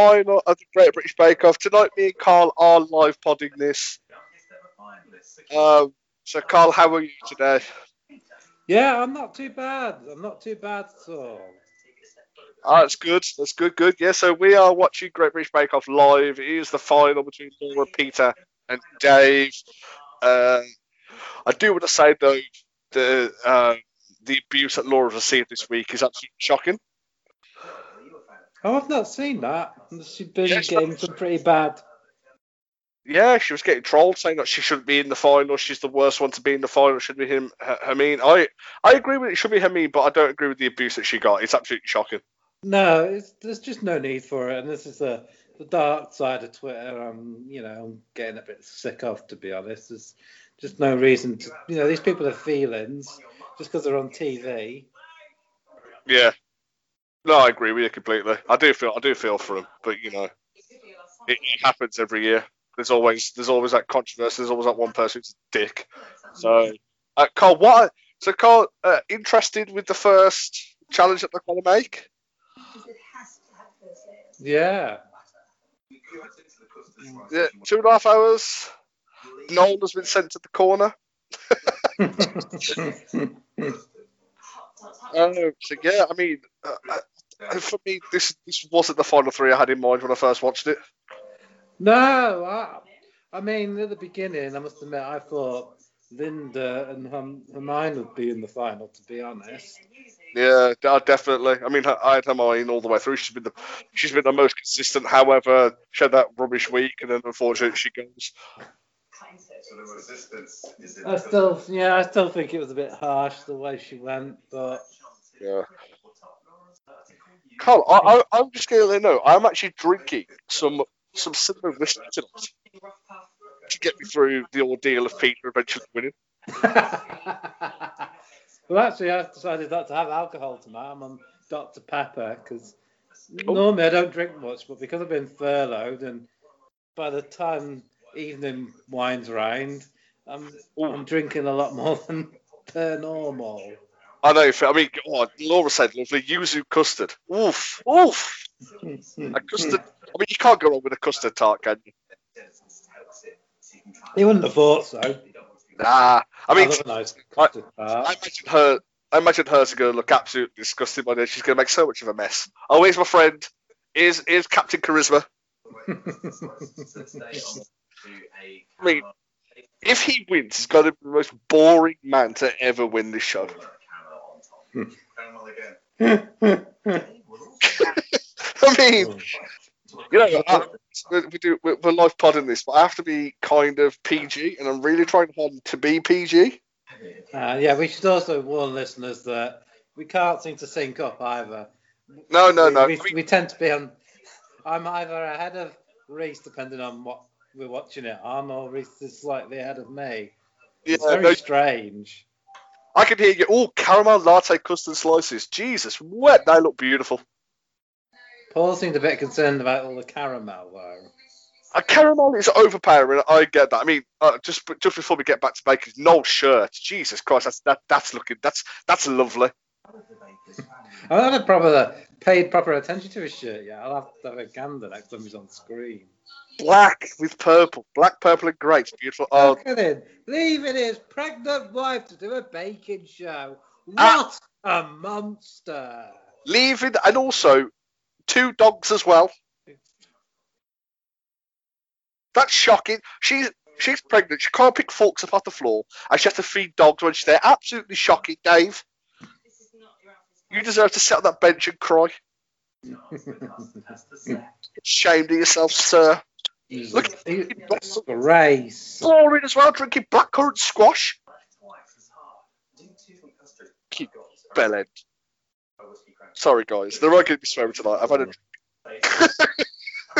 final of the Great British Bake Off. Tonight, me and Carl are live podding this. Um, so, Carl, how are you today? Yeah, I'm not too bad. I'm not too bad at all. Ah, that's good. That's good. Good. Yeah. So we are watching Great British Bake Off live. It is the final between Laura, Peter, and Dave. Uh, I do want to say though, the uh, the abuse that Laura received this week is absolutely shocking. Oh, I've not seen that. Yes, getting some pretty bad. Yeah, she was getting trolled, saying that she shouldn't be in the final. She's the worst one to be in the final. It should be him, Hermine. I I agree with it. it should be Hermine, but I don't agree with the abuse that she got. It's absolutely shocking. No, it's, there's just no need for it. And this is the, the dark side of Twitter. I'm, you know, I'm getting a bit sick of, to be honest. There's just no reason to, you know, these people have feelings just because they're on TV. Yeah. No, I agree with you completely. I do feel I do feel for him, but you know, it, it happens every year. There's always there's always that controversy. There's always that one person who's a dick. So, uh, Carl, what? So, Carl, uh, interested with the first challenge that they're going to make? Yeah. Yeah, two and a half hours. Noel has been sent to the corner. Um, so yeah, I mean, uh, uh, for me, this this wasn't the final three I had in mind when I first watched it. no, I, I mean, at the beginning, I must admit, I thought Linda and Herm- Hermione would be in the final, to be honest. Yeah, definitely. I mean, I had Hermione all the way through. She's been the she's been the most consistent. However, she had that rubbish week, and then unfortunately she goes. I still, yeah, I still think it was a bit harsh the way she went, but Yeah. Carl, I, I, I'm just going to let you know, I'm actually drinking some some cinnamon whiskey tonight to get me through the ordeal of Peter eventually winning. well, actually, I've decided not to have alcohol tonight. I'm on Dr Pepper because Oh. normally I don't drink much, but because I've been furloughed and by the time evening winds round, I'm I'm drinking a lot more than per normal. I know. I mean, oh, Laura said lovely yuzu custard. Oof, oof. A custard. I mean, you can't go wrong with a custard tart, can you? He wouldn't have thought so. Nah. I mean, I nice I- I imagine her. I imagine hers going to look absolutely disgusting by then. She's going to make so much of a mess. Oh, here's my friend. Here's, here's Captain Charisma. I mean, if he wins, he's got to be the most boring man to ever win this show. Hmm. Hmm. Hmm. I mean, you know, I, we we do we're we're live podding this, but I have to be kind of PG, and I'm really trying hard to be PG. Uh, yeah, we should also warn listeners that we can't seem to sync up either. No, no, we, no. We, I mean, we tend to be on. I'm either ahead of Reese, depending on what we're watching it on, or Reese is slightly ahead of me. yeah, It's very no, strange. I can hear you. Oh, caramel latte custard slices. Jesus, what? They look beautiful. Paul seemed a bit concerned about all the caramel, though. A caramel is overpowering. I get that. I mean, uh, just just before we get back to Baker's no shirt. Jesus Christ, that's that that's looking that's that's lovely. I haven't proper paid proper attention to his shirt yet. I'll have to have a gander next time he's on screen. Black with purple, black, purple, and grey. It's beautiful. Oh, Look at him, leaving his pregnant wife to do a baking show. Ah. What a monster! leaving, and also two dogs as well. That's shocking. She's she's pregnant. She can't pick forks up off the floor, and she has to feed dogs when she's there. Absolutely shocking, Dave. You deserve to sit on that bench and cry. Shame of yourself, sir. Look, He- Grace. Boring as well, drinking blackcurrant squash. Keep bellend. Sorry, guys. They're not going to be swearing tonight. I've had a.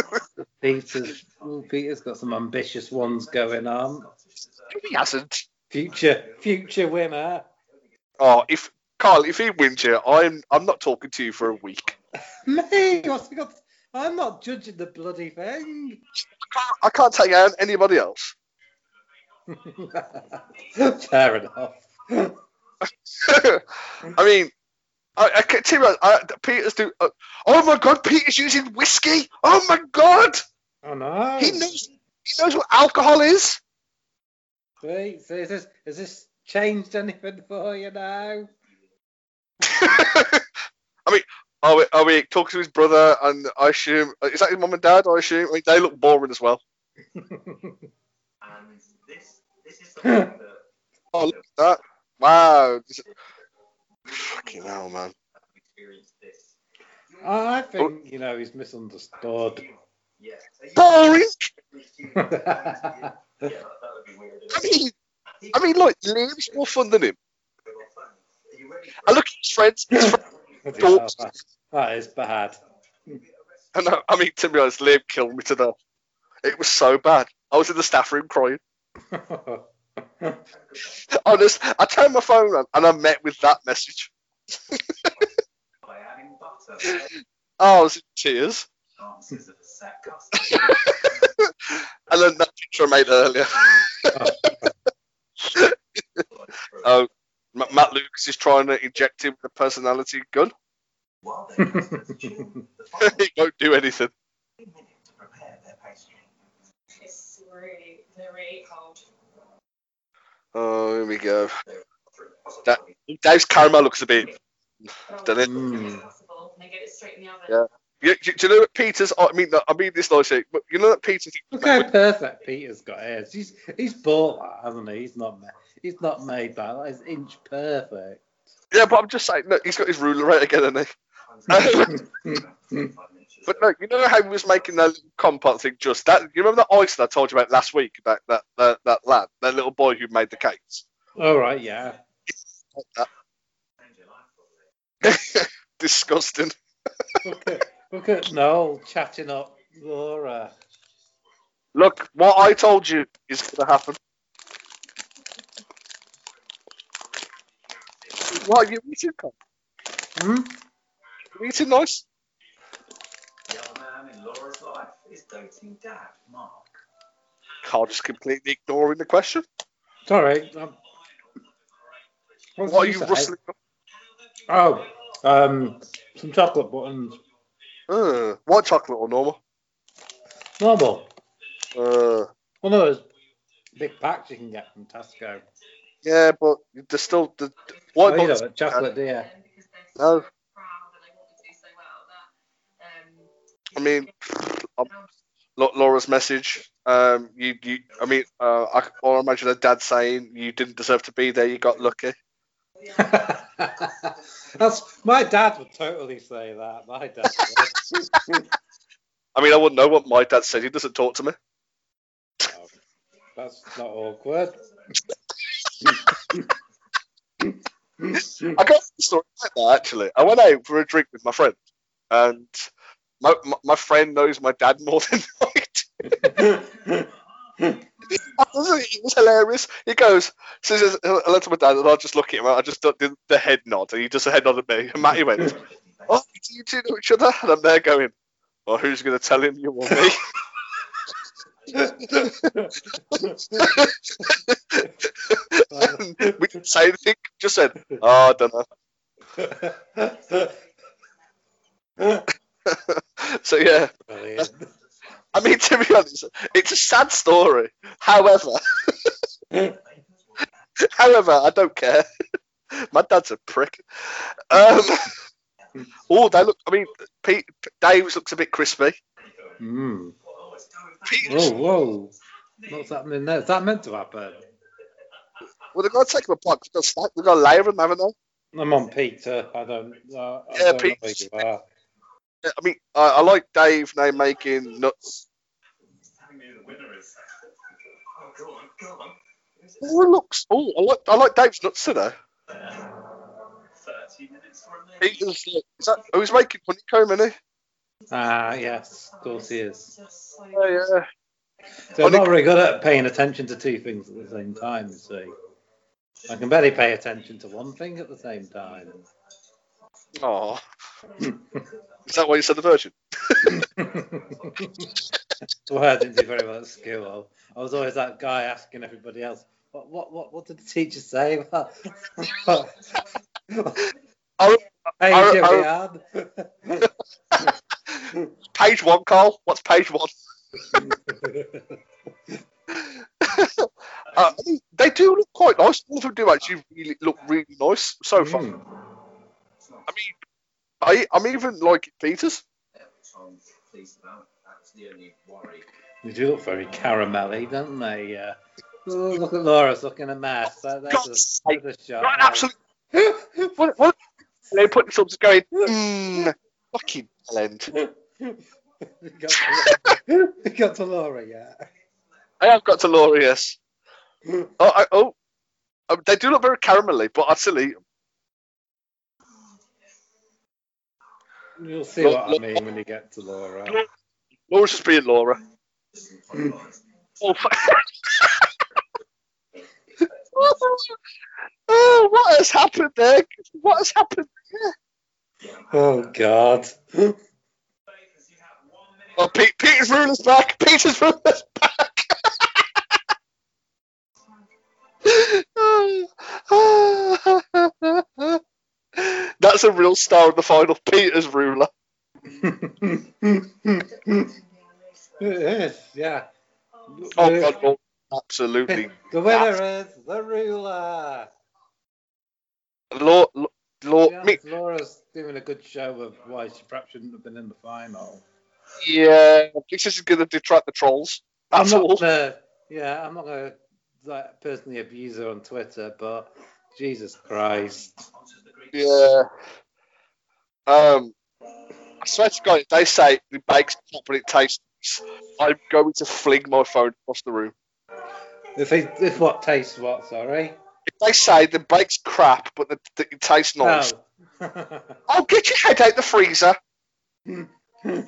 Peter's, ooh, Peter's got some ambitious ones going on. he hasn't. Future, future winner. Oh, if Carl, if he wins you, I'm I'm not talking to you for a week. Me? What's he got? I'm not judging the bloody thing. I can't, take out anybody else. Fair enough. I mean, I, I can't tell you, I, Peter's do. Uh, oh my god, Peter's using whiskey. Oh my god, Oh no. he knows. He knows what alcohol is. Wait, so is this has this changed anything for you now? I mean, are we, are we talking to his brother? And I assume is that his mum and dad? I assume. I mean, they look boring as well. And this this is something that Oh, look at that! Wow. Fucking hell, man. I've experienced this. I think you know he's misunderstood. Yeah. Boring. yeah, that, that would be weird. I mean, I mean, look, Liam's more fun than him. Are you ready for I look at his friends. His friends Bloody hell, Dogs. that- is bad. I, I mean, to be honest, Liam killed me to death. It was so bad. I was in the staff room crying. Honest, I turned my phone on and I met with that message. by adding butter? Oh, I was in tears. Chances of a sack custard. and then that picture I made earlier. Oh, Matt Lucas is trying to inject him with a personality gun. While their custards chill, the following it won't do anything. minute to prepare their pastry. It's really, really cold. Oh, here we go. That Dave's caramel looks a bit. Done it. Mm. Possible. And they get it straight in the oven. Yeah. You, do, do you know what Peter's? I mean, I mean this nicely, but you know that Peter's. Look how perfect Peter's got ears. He's he's bought that, hasn't he? He's not ma- he's not made by that. That is inch perfect. Yeah, but I'm just saying, look, he's got his ruler right again, hasn't he? But no, you know how he was making that little compote thing just that. You remember that ice that I told you about last week? That that that, that lad, that little boy who made the cakes. All right, yeah. Disgusting. Look at look at Noel chatting up Laura. Look, what I told you is going to happen. What are you eating? Con? Hmm? Eating nice? The other man in Laura's life is doting dad, Mark. Carl just completely ignoring the question. Sorry. Um, what, What are you say? rustling? Oh, um, some chocolate buttons. Uh, white chocolate or normal? Normal. Uh, One of those big packs you can get from Tesco. Yeah, but there's still the white Oh, you chocolate, do you? And because they're No. so proud and they want me to do so well that um, I mean, um, La- Laura's message. Um, you, you. I mean, uh, I, or I imagine her dad saying you didn't deserve to be there. You got lucky. That's my dad would totally say that. My dad. would. I mean, I wouldn't know what my dad said. He doesn't talk to me. That's not awkward. I got a story like that actually. I went out for a drink with my friend, and my my, my friend knows my dad more than I do. It was hilarious. He goes, so says hello to my dad, and I just look at him. I just do the, head nod, and he does a head nod at me. And Matty went, "Oh, do you two know each other?" And I'm there going, "Well, who's going to tell him you or me?" We didn't say anything. Just said, "Oh, I don't know." so yeah, Brilliant. I mean to be honest, it's a sad story. However, however, I don't care. My dad's a prick. Um, oh, they look. I mean, Pete, Dave's looks a bit crispy. Mm. Peter's, Whoa, whoa. What's happening there? Is that meant to happen? well, they've got to take him apart. They've got to stack. They've got to layer them, haven't they? I'm on Peter. I don't. Uh, I Yeah, don't know Pete. where you are. I mean, I, I like Dave now making nuts. Telling me the winner is. Oh, go on, go. Oh, it looks. Oh, I like. I like Dave's nuts today. Thirty minutes from there. Peter's. Is that? Oh, he's making honeycomb, isn't he? Ah, yes, of course he is. so Oh, yeah. So I'm not very good at paying attention to two things at the same time, you see. I can barely pay attention to one thing at the same time. Oh, is that why you said the virgin? well, I didn't do very well at school. I was always that guy asking everybody else, what, what, what, what did the teacher say? What- I, Hey, I- Jimmy I- Hard. Page one, Carl. What's page one? uh, they do look quite nice. All of them do actually really look really nice so far. Mm. I mean, I, I'm even like Peters. which I'm pleased about. That's the only worry. They do look very caramelly, don't they? Uh, oh, look at Laura's looking a mess. That, that's, God's a, that's a shot. Right, absolutely. what, what? They put this up to going, mm, fucking blend. got to, got to Laura, yeah. I have got to Laura, yes. Oh, I, oh, um, they do look very caramelly, but I'd still eat 'em. You'll see Look, what I mean when you get to Laura. Laura's just being Laura. Oh, oh, what has happened there? What has happened there? Oh God. Oh, Pete, Peter's ruler's back. Peter's ruler's back. That's a real star in the final. Peter's ruler. it is, yeah. Oh God, no, absolutely. the winner is the ruler. Law, Yeah, me, Laura's doing a good show of why she perhaps shouldn't have been in the final. yeah, this is going to detract the trolls. That's I'm all. not gonna, yeah, I'm not gonna like, personally abuse her on Twitter, but Jesus Christ. Yeah. Um, I swear to God, if they say the bake's not but it tastes, I'm going to fling my phone across the room. If they, if what tastes what, sorry? If they say the bake's crap but the, the, it tastes oh. nice, Oh. I'll get your head out the freezer. I've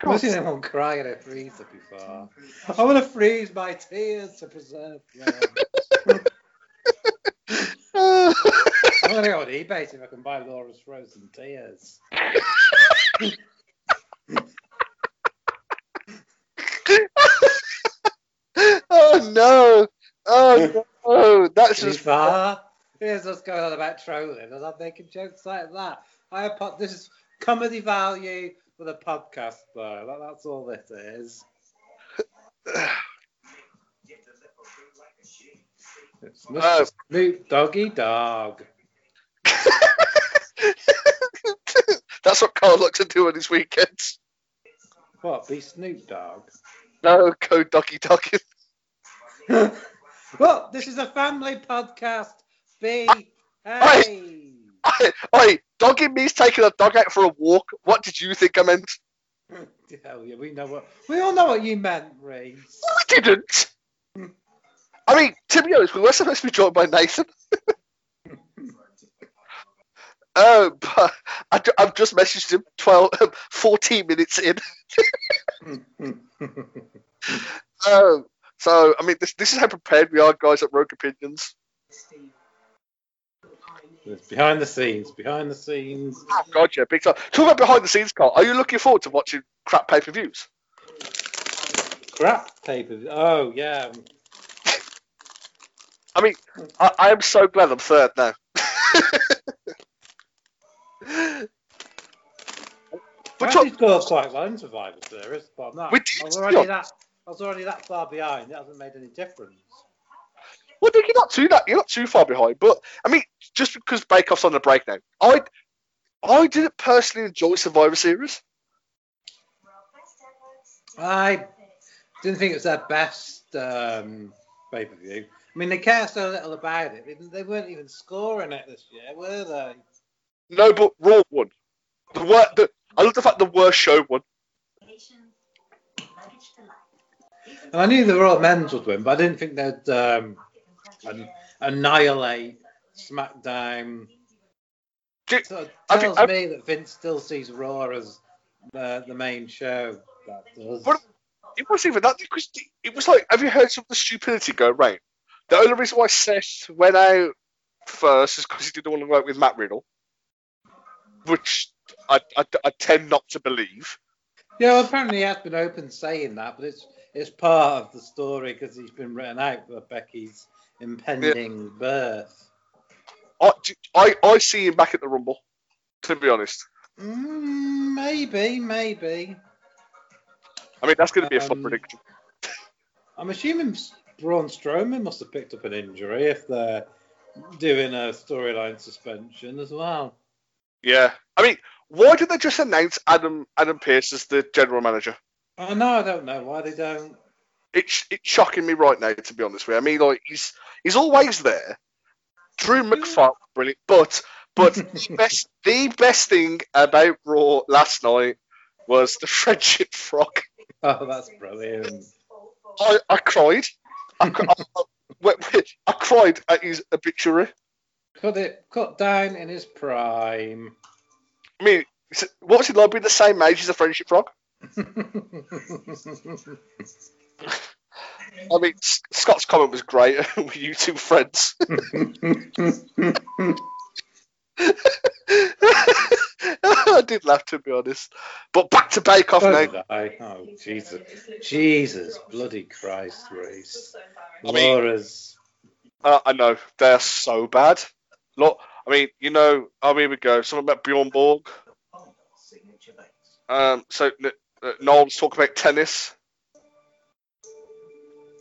God's seen sake. anyone cry in a freezer before. I want to freeze my tears to preserve them. I'm going to go on eBay see if I can buy Laura's frozen tears. oh no! Oh no! That's just far. Here's what's going on about trolling, and I'm making jokes like that. I have po- this is comedy value for the podcast, though. That, that's all this is. It's Oh. Mr. Snoop Doggy Dogg. that's what Carl likes to do on his weekends. What? Be Snoop Dogg? No, go doggy doggy. Well, this is a family podcast. Be hey. Oi, dogging means taking a dog out for a walk. What did you think I meant? Hell yeah, we know what we all know what you meant, Reese. I didn't. I mean, to be honest, we were supposed to be joined by Nathan. Oh, but I, I've just messaged him 12, um, 14 minutes in. Oh, so I mean, this this is how prepared we are, guys, at Rogue Opinions. It's behind the scenes, behind the scenes. Oh God, yeah, big time. Talk about behind the scenes, Carl. Are you looking forward to watching crap pay per views? Crap paper. Oh yeah. I mean, I, I am so glad I'm third now. We Which actually one? quite well in Survivor Series, but I'm not. We did, already that. I was already that far behind. It hasn't made any difference. Well, you're not too that you're not too far behind, but I mean, just because Bake Off's on the break now, I I didn't personally enjoy Survivor Series. I didn't think it was their best um, pay per view. I mean, they care so little about it. They, they weren't even scoring it this year, were they? No, but Raw won. The wor- the, I love the fact the worst show won. And I knew the Raw men's would win, but I didn't think they'd um, an- annihilate SmackDown. Do- So I tells I- me that Vince still sees Raw as the, the main show. That does. But- It wasn't even that because it was like, have you heard some of the stupidity go round? The only reason why Seth went out first is because he didn't want to work with Matt Riddle, which I, I, I tend not to believe. Yeah, well, apparently he has been open saying that, but it's it's part of the story because he's been written out for Becky's impending birth. I, I, I see him back at the Rumble. To be honest, Mm, maybe, maybe. I mean that's going to be a fun Um, prediction. I'm assuming Braun Strowman must have picked up an injury if they're doing a storyline suspension as well. Yeah, I mean, why did they just announce Adam Adam Pearce as the general manager? Oh, I know, I don't know why they don't. It's it's shocking me right now, to be honest with you. I mean, like he's he's always there. Drew McFarlane, brilliant, but but the best the best thing about Raw last night was the friendship frog. Oh, that's brilliant. I, I cried. I, I, I, I cried at his obituary. Cut it, cut down in his prime. I mean, what's it like being the same age as a friendship frog? I mean, Scott's comment was great. Were you two friends? I did laugh to be honest. But back to Bake Off So now. I. Oh, Jesus. Jesus, bloody Christ, Reese. I mean- Laura's. Uh, I know they're so bad. Look, I mean, you know, oh, here we go. Something about Bjorn Borg. Oh. Um, so N- uh, Noel's talking about tennis.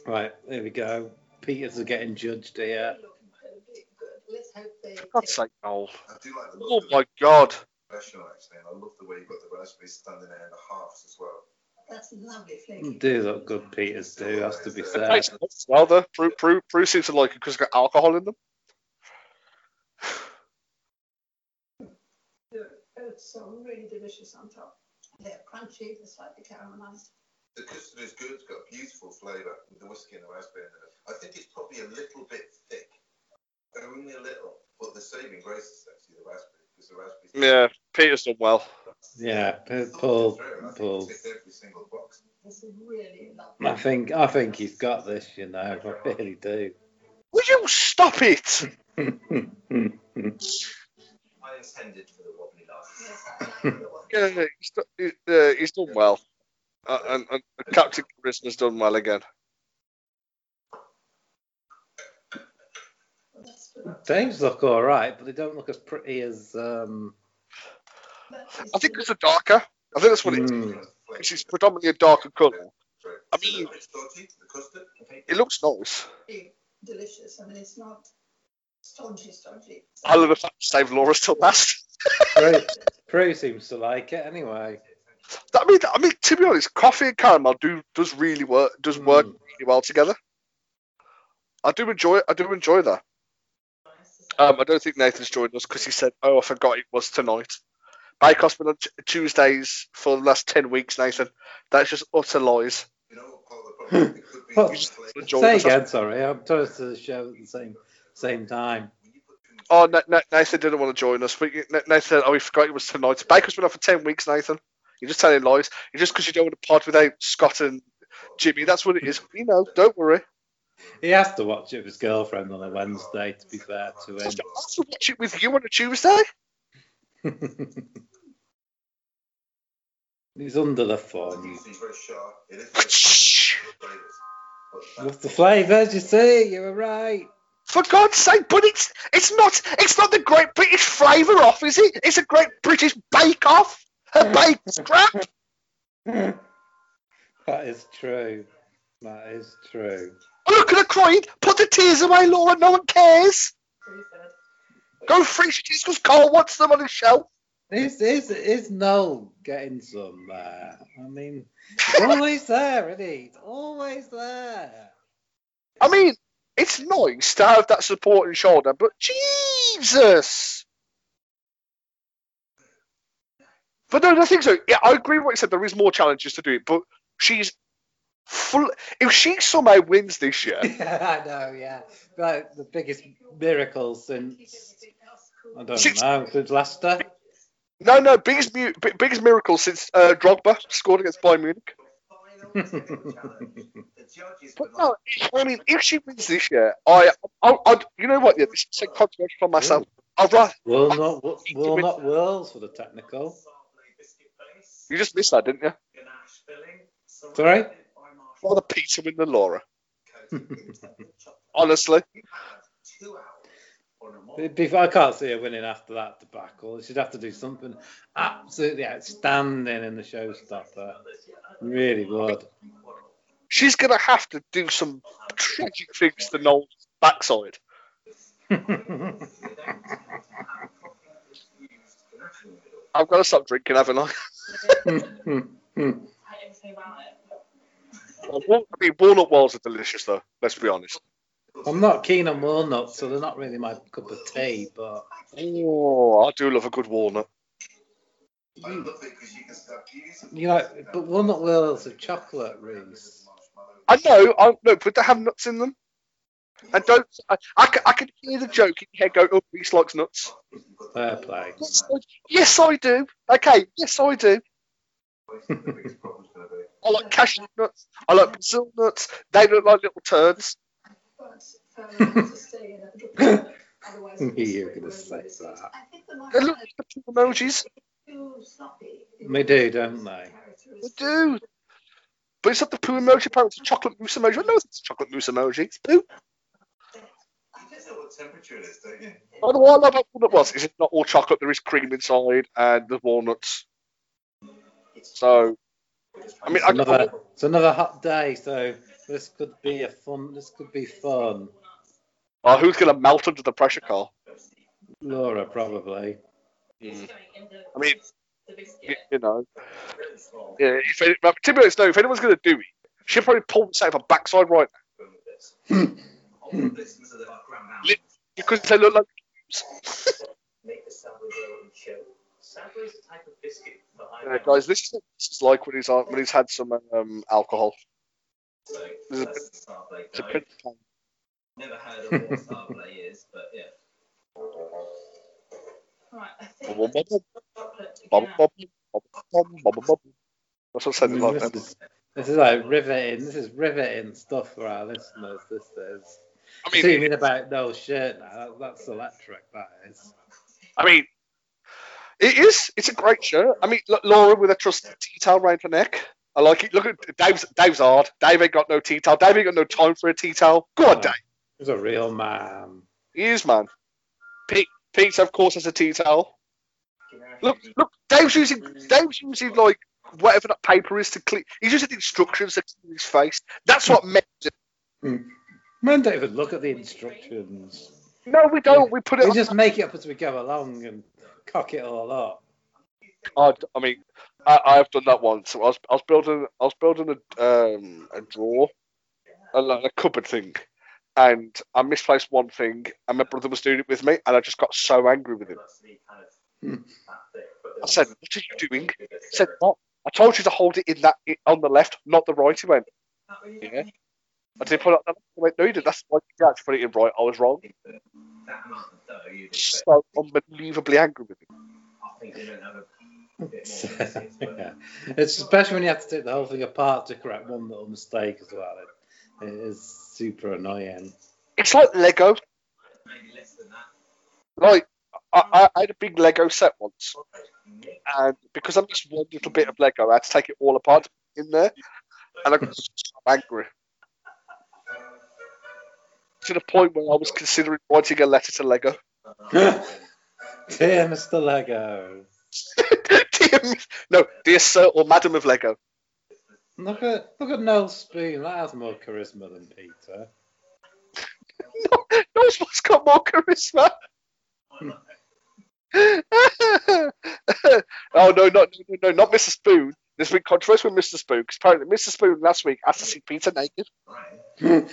Right, there we go. Peters are getting judged here. Let's. For God's sake, Noel. I do like the Oh look of my God. professional actually, and I love the way you've got the raspberries standing there in the halves as well. That's lovely flavor. Do look good, Peters do, has to be It said. Well, the Prue, Prue, Prue seems to like it because it's got alcohol in them. It's so really delicious on top. They're crunchy, they're slightly caramelized. The custard is good, it's got a beautiful flavour with the whiskey and the raspberry in it. I think it's probably a little bit thick, only a little, but the saving grace is actually the raspberry because the raspberry. Yeah, Peter's done well. Yeah, P- Paul, Paul. Every single box. This is really lovely. I think I think he's got this, you know. I really do. Will you stop it? I intended for the wobbly laugh. Yes, I like the one. Yeah, he's, do- he- uh, he's done well. Uh, and, and Captain Charisma's done well again. That's good. Dave's look all right, but they don't look as pretty as. Um, I think it's a darker. I think that's what it is. Mm. Because it's predominantly a darker colour. I mean- little bit stodgy, the custard. It looks nice. delicious. I mean, it's not stodgy, stodgy. I love the fact Save Laura still last. Prue, Prue seems to like it anyway. I mean, I mean, to be honest, coffee and caramel do does really work does work Mm. really well together. I do enjoy it. I do enjoy that. Um, I don't think Nathan's joined us because he said, "Oh, I forgot it was tonight." Bake Off's been on t- Tuesdays for the last ten weeks, Nathan. That's just utter lies. You know what part of the problem? It could be What? the flavour. Enjoy Say again, sorry. I'm trying to show at the same same time. Oh, Na- Na- Nathan didn't want to join us. But you- Nathan "Oh, we forgot it was tonight." Baker's been on for ten weeks, Nathan. You're just telling lies. You're just because you don't want to pod without Scott and Jimmy. That's what it is. You know, don't worry. He has to watch it with his girlfriend on a Wednesday. To be fair to I him. have to watch it with you on a Tuesday. He's under the It's thumb. usually very sharp. It is Shh. very flavours. With the flavours, you see, you were right. For God's sake, but it's it's not it's not the Great British flavour off, is it? It's a Great British Bake Off. A baked scrap. That is true. That is true. Oh, look at her crying. Put the tears away, Laura. No one cares. Go your tears because Carl wants them on his shelf. Is is is Noel getting some there? I mean, always there, isn't he? He's always there. I mean, it's nice to have that supporting shoulder, but Jesus. But no, I think so. Yeah, I agree with what you said. There is more challenges to do it, but she's full. If she somehow wins this year, yeah, I know, yeah. But the biggest miracle since I don't Since- know since Leicester. no, no, biggest biggest miracle since uh, Drogba scored against Bayern Munich. No, I mean, if she wins this year, I, I, I you know what? Yeah, this is a controversial for myself. I'd rather Will not will not whirls for the technical. you just missed that, didn't you? Sorry? marshmallows. Rather Peter win than Laura. coated in chocolate. Honestly, You have two hours Before, I can't see her winning after that debacle. She'd have to do something absolutely outstanding in the showstopper. Really would. She's gonna have to do some tragic things to Noel's backside. I've got to stop drinking, haven't I? Well, wa- I mean, walnut whirls are delicious, though. Let's be honest. I'm not keen on walnuts, so they're not really my cup of tea. But Oh, I do love a good walnut. I love it because you can start using you know, but walnut wheels of chocolate, Reese. I know, I know, but they have nuts in them. And don't, I, I, can, I can hear the joke in your head going, oh, Reese likes nuts. Fair play. Yes, I, yes, I do. Okay, yes, I do. the biggest problem's going to be. I like cashew nuts. I like Brazil nuts. They look like little turds. But Farrell has to stay in at the otherwise Knew it's you were very gonna say that. They look like the emojis. Too sloppy They do, don't they? They do. But it's not the poo emoji, apparently it's a chocolate mousse emoji. I know it's a chocolate mousse emoji. It's poo. You just know what temperature it is, don't you? I know what I love about walnut was is it's not all chocolate. There is cream inside and the walnuts. So, I mean, I, Another, it's another hot day, so this could be a fun. This could be fun. oh, who's going to melt under the pressure, Carl? Laura probably. I mean, you, you know, yeah, if any, but to be honest, no, if anyone's going to do it, she'll probably pull this out of her backside right now. Li- because they look like. Yeah, guys, this is this is like when he's when he's had some um, alcohol. This is a It's a bit Never heard of what Starplay is, but yeah. Right, I think Bubble, bubble, bubble, bubble, bubble, bubble, bubble. That's what I said. Like this, that. is, this is like riveting. This is riveting stuff for our listeners. This is. I mean, Assuming about Noel's shirt now, that, that's electric. That is. I mean, it is. It's a great shirt. I mean, look, Laura with a trusted tea towel round her neck. I like it. Look at Dave's. Dave's hard. Dave ain't got no tea towel. Dave ain't got no time for a tea towel. Go on, No. Dave. He's a real man. He is, man. Pete, Pete, of course, has a tea towel. Look, look. Dave's using. Dave's using like whatever that paper is to clean. He's using instructions to clean his face. That's what makes it. Men don't even look at the instructions. No, we don't. We put it. We on- just make it up as we go along and cock it all up. I, I mean, I, I have done that once. I was, I was building, I was building a, um, a drawer, a, like a cupboard thing, and I misplaced one thing, and my brother was doing it with me, and I just got so angry with him. I said, "What are you doing?" He said, "What? I told you to hold it in that on the left, not the right." He went, "Yeah." I did put it. on the left. He went, "No, you did. That's why you to put it in right. I was wrong." So unbelievably angry with him. I yeah. It's especially when you have to take the whole thing apart to correct one little mistake as well. It, is super annoying. It's like Lego. maybe less than that. Like I, I, I had a big Lego set once, and because I'm just one little bit of Lego, I had to take it all apart in there, and I got so angry to the point where I was considering writing a letter to Lego. Dear Mr. Lego. dear, no, dear Sir or Madam of Lego. Look at look at Noel Spoon. That has more charisma than Peter. No, no one's got more charisma. oh no, not no, no, no, not Mr. Spoon. There's been controversy with Mr. Spoon because apparently Mr. Spoon last week asked to see Peter naked.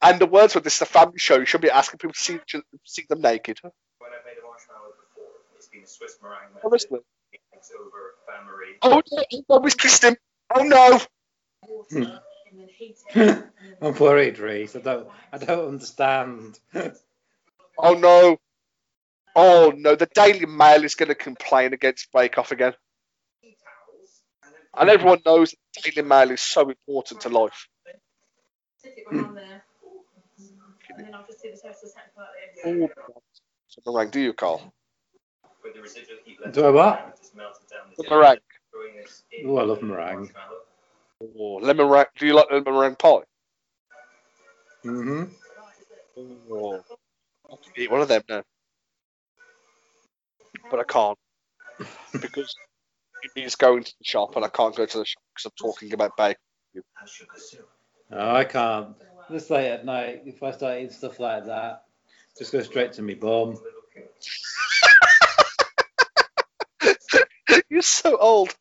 And the words were, "This is a family show. You should be asking people to see see them naked." When I've made a marshmallow before, it's been a Swiss meringue. Honestly. It's over bain marie. Oh no! Oh, Miss Kristen. Oh no! Water and then heat it. I'm worried, Reese. I don't I don't understand. Oh no! Oh no! The Daily Mail is going to complain against Bake Off again, and everyone knows the Daily Mail is so important to life. Stick it right on there. And then I'll just do the toast the second part at the Oh, end. so meringue, do you, Carl? With the residual heat left. Do I what? Just melted down The the meringue. throwing this in Oh, I love meringue. Oh, lemon meringue. Do you like lemon meringue pie? Mm-hmm. Oh. I could eat one of them now, but I can't because it means going to the shop, and I can't go to the shop because I'm talking about bacon. and sugar syrup. No, I can't. This late at night, if I start eating stuff like that, just go straight to me bum. You're so old.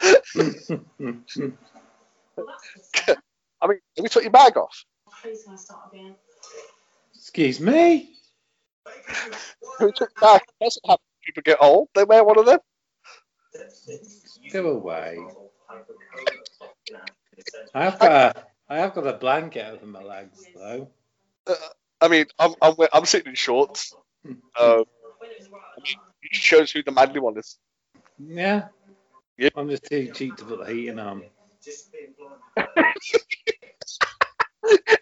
Well, that's the start. I mean, have we took your bag off? Please, can I start again? Excuse me? Who took your bag? It doesn't happen. People get old. They wear one of them. Go away. I have got a, I have got a blanket over my legs though. I mean, I'm I'm, I'm sitting in shorts. Um, When it was right, I mean, it shows who the manly one is. Yeah. Yep. I'm just too cheap to put the heating on. Just being blind.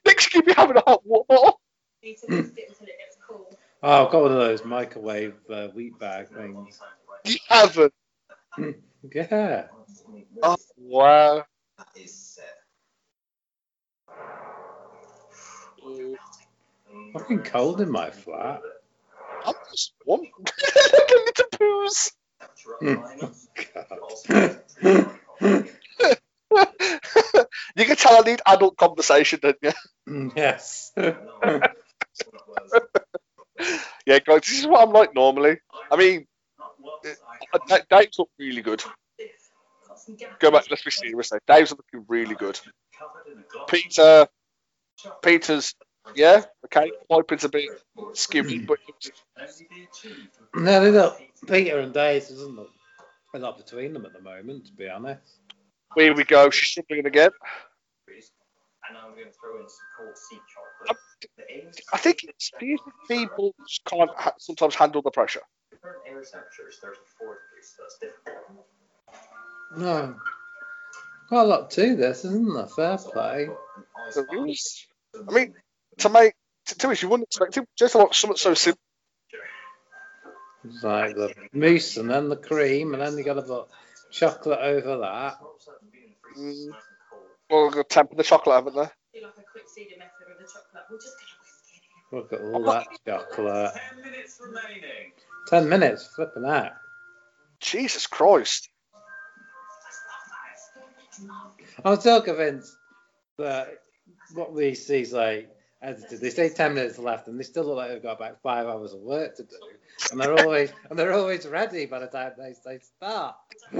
Next, you be having a hot water. need to mix it until it gets cool. Oh, I've got one of those microwave uh, wheat bag things. You haven't. Yeah. Oh wow. That is set. Fucking cold in my flat. I'm just one. little poos. God. you can tell I need adult conversation, don't you? yes. Yeah, guys, this is what I'm like normally. I mean, uh, Dave's look really good. Go back, let's be serious now. Dave's looking really good. Peter, Peter's, yeah, okay. Piping's a bit skinny, but No, they look. Peter and Dave doesn't look a lot between them at the moment, to be honest. here we go. She's struggling again. And I'm going to throw in some cold sea chocolate. I think it's these people just can't ha- sometimes handle the pressure. current air temperature is 34 degrees, so that's difficult. No. Quite a lot to this, isn't there? Fair play. I mean, to make to, to us, you wouldn't expect it. Just like something so simple. It's like the mousse and then the cream, and then you got to put chocolate over that. Mm. Well, they've temper the chocolate, haven't they? Do like a quick seeding method with the chocolate. We're just gonna whisk it. Look at all that chocolate. 10 minutes remaining. Ten minutes, flipping out. Jesus Christ. I'm still convinced that what we see is like edited. They say ten minutes left, and they still look like they've got about five hours of work to do, and they're always and they're always ready by the time they they start.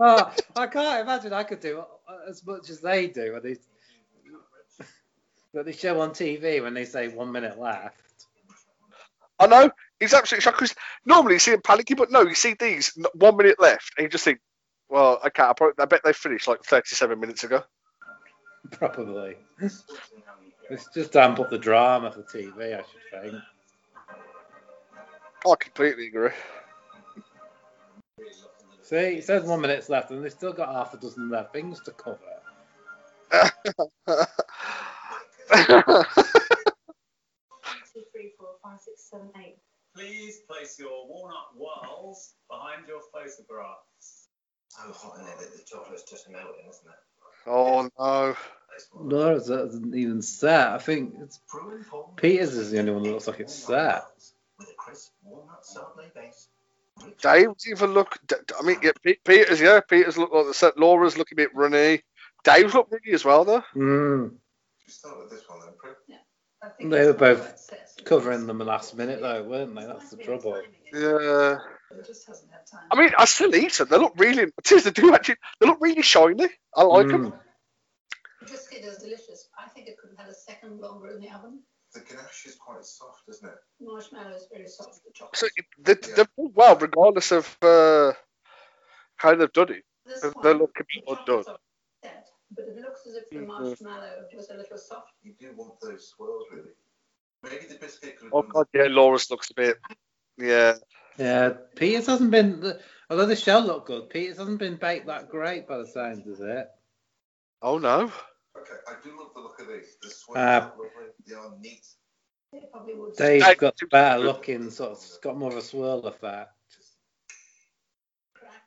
oh, I can't imagine I could do as much as they do when they that they show on TV when they say one minute left. I know. He's absolutely shocked because normally you see him panicky, but no, you see these one minute left, and you just think, well, okay, I, probably, I bet they finished like 37 minutes ago. Probably. It's just to amp up the drama for TV, I should think. I completely agree. See, it says one minute's left, and they've still got half a dozen of their things to cover. Two, three, four, five, six, seven, eight. Please place your walnut whirls behind your photographs. So hot in there the chocolate's just melting, isn't it? Oh no. Laura's hasn't even set. I think it's Brewing Peters is the only one that looks like it's set. With a crisp walnut Saturday base. Rich Dave's even look. I mean, yeah, Peters, yeah, Peters look like the set. Laura's looking a bit runny. Dave's look runny as well, though. Mm. We start with this one then, Prick. I think They were both. Covering them the last minute though, weren't they? That's the trouble. Yeah. It just hasn't had time. I mean, I still eat them. They look really. Tis they do actually. They look really shiny. I like them. Mm. Biscuit is delicious. I think it could have had a second longer in the oven. The ganache is quite soft, isn't it? Marshmallow is very soft. The chocolate. So they, they've well, regardless of uh, how they've done it. This They, one, they look a bit the undone. dead, but it looks as if the Mhm. marshmallow was a little soft. You do want those swirls, really. Maybe the biscuit could have Oh god, yeah, Laura's looks a bit. Yeah. Yeah, Peters hasn't been. Although the shell looked good, Peters hasn't been baked that great by the sounds of it. Oh no. Okay, I do love the look of these. The swirls Uh, are lovely. They are neat. They probably would. Dave's Dave- got better looking, sort of, got more of a swirl effect.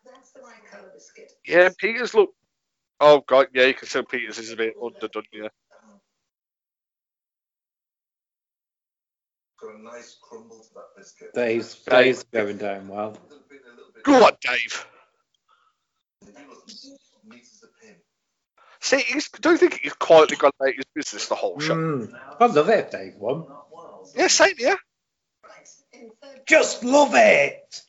That's the right colour biscuit. Yeah, Peters look. Oh god, yeah, you can tell Peters is a bit underdone. Yeah. Got a nice crumble to that biscuit. Dave's, Dave's going down well. Been a little bit Go on, Dave. neat as a pin. See, he's, don't you think he's quietly gone about his business the whole show? Mm. I'd love it Dave One. Yeah, same here. Just love it.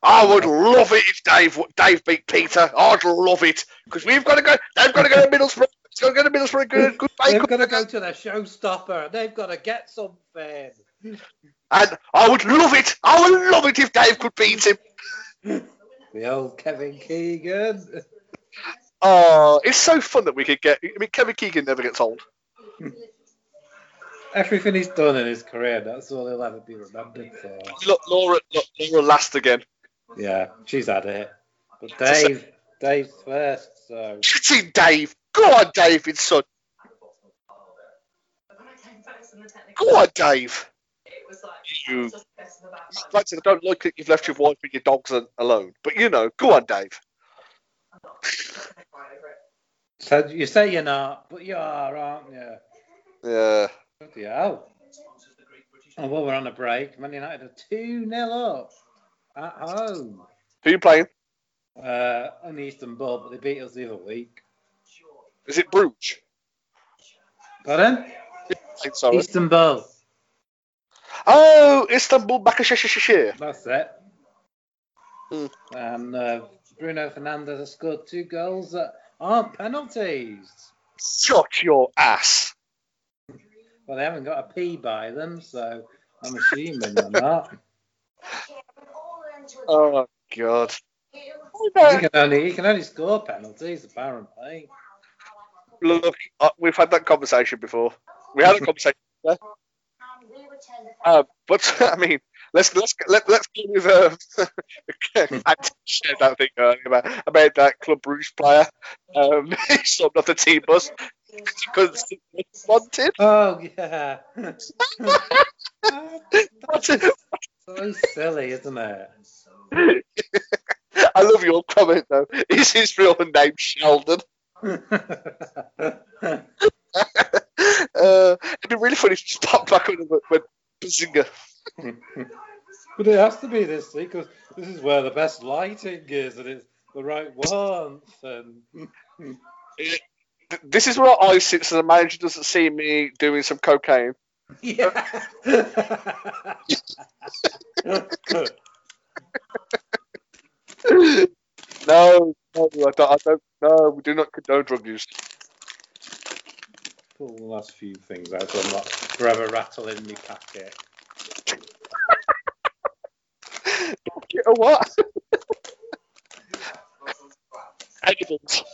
I would love it if Dave Dave beat Peter. I'd love it because we've got to go. They've got to go to Middlesbrough. It's got to go to Middlesbrough. Good, good They've got to go to the showstopper. They've got to get something. And I would love it. I would love it if Dave could beat him. The old Kevin Keegan. Oh, it's so fun that we could get. I mean, Kevin Keegan never gets old. Everything he's done in his career, that's all he'll ever be remembered for. Look, Laura, look, Laura last again. Yeah, she's had it. But Dave, Dave's first, so. Shitting Dave. Go on, David, son. But when I came back from the technical, Go on, Dave. it was like You- I was just messing about. Like, I said, I don't like that you've left your wife and your dogs alone. But you know, go on, Dave. I'm not I'm not cry over it. So you say you're not, but you are, aren't you? Yeah. Bloody hell. And while we're on a break, Man United are 2 0 up at home. Who you playing? Uh, on Istanbul, but they beat us the other week. Is it Bruges? Pardon? Sorry. Istanbul. Oh, Istanbul Bakashashashir. That's it. Hmm. And uh, Bruno Fernandes has scored two goals that aren't penalties. Shut your ass. Well, they haven't got a P by them, so I'm assuming they're not. Oh God. He can only he can only score penalties apparently. Look, uh, we've had that conversation before. We had a conversation. there. Uh, but I mean, let's let's let, let's go with uh, I shared that thing earlier about about that Club Bruges player. Um, he subbed off the team bus because he wanted. Oh yeah. That's it. so silly, isn't it? I love your comment though. Is his real name Sheldon? Uh, it'd be really funny if you just popped back on and went, went Bazinga. but it has to be this week because this is where the best lighting is and it's the right warmth and This is where I sit so the manager doesn't see me doing some cocaine. yeah. No, no, I don't, I don't. No, we do not condone drug use. Pull the last few things out so I'm not forever rattling my packet. You know what? Edibles.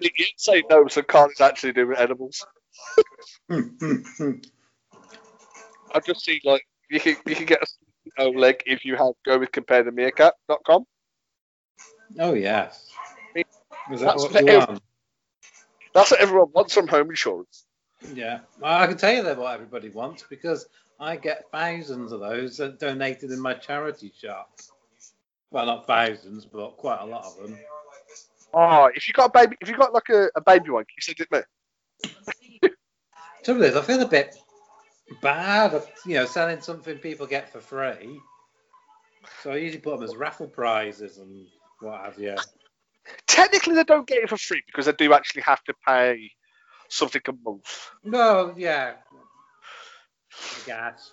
You you say no, so Carl is actually doing edibles. Hmm, hmm, hmm. I just see like you can you can get a oh, leg if you have go with compare the meerkat.com. oh yes. Is that That's what for you every- want? That's what everyone wants from home insurance. Yeah, well, I can tell you that what everybody wants because I get thousands of those that donated in my charity shop. Well, not thousands, but quite a lot of them. Oh, if you got a baby, if you got like a, a baby one, can you send it me. Trouble is, I feel a bit bad, you know, selling something people get for free. So I usually put them as raffle prizes and what have you. Technically, they don't get it for free because they do actually have to pay something a month. No, yeah. I guess.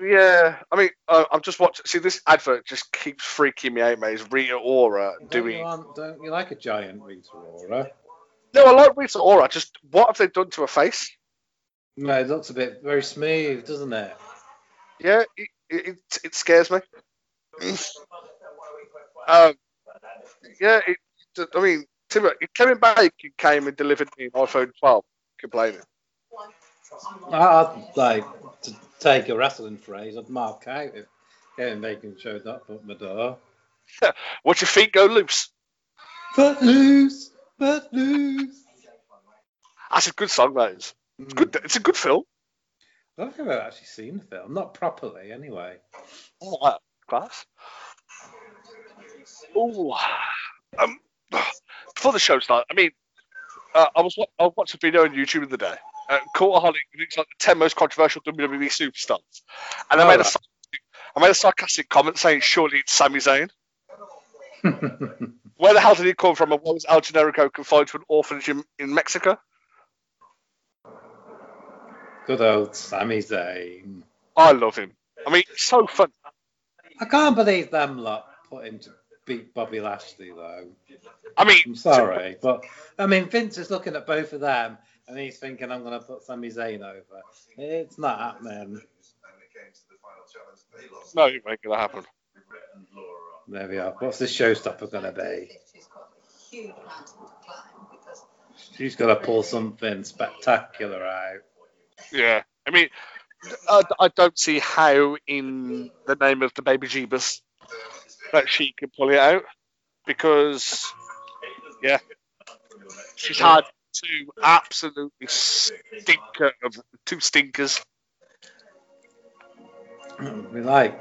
Yeah, I mean, uh, I'm just watching. See, this advert just keeps freaking me out, mate. It's Rita Ora Don't doing. you, want, don't you like a giant Rita Ora? No, I like Rita Ora. Just what have they done to her face? No, it looks a bit very smooth, doesn't it? Yeah, it, it, it, scares me. um, yeah, it, I mean, Tim, Kevin Bacon came and delivered me an iPhone 12, complaining. I'd like to take a wrestling phrase. I'd mark out if Kevin Bacon showed up at my door. Watch your feet go loose. But loose, but loose. That's a good song, that is. It's good. It's a good film. I don't think I've actually seen the film, not properly anyway. Oh, wow. class. Oh, um, before the show starts, I mean, uh, I was wa- I watched a video on YouTube the other day. Uh, looks like the ten most controversial WWE superstars, and I Oh, made a right. sarcastic- made a sarcastic comment saying surely it's Sami Zayn. Where the hell did he come from? And why was El Generico confined to an orphanage in, in Mexico? Good old Sami Zayn. I love him. I mean, it's so fun. I can't believe them lot put him to beat Bobby Lashley though. I mean, I'm sorry, but I mean Vince is looking at both of them and he's thinking I'm going to put Sami Zayn over. It's not happening. And it came to the final challenge. They lost. no, it ain't gonna happen. Laura. There we are. What's this showstopper going to be? She's got a huge mountain to climb because She's got to pull something spectacular out. Yeah, I mean, I, I don't see how in the name of the baby Jeebus that she can pull it out because yeah, she's had two absolutely stinker of two stinkers. It'd be like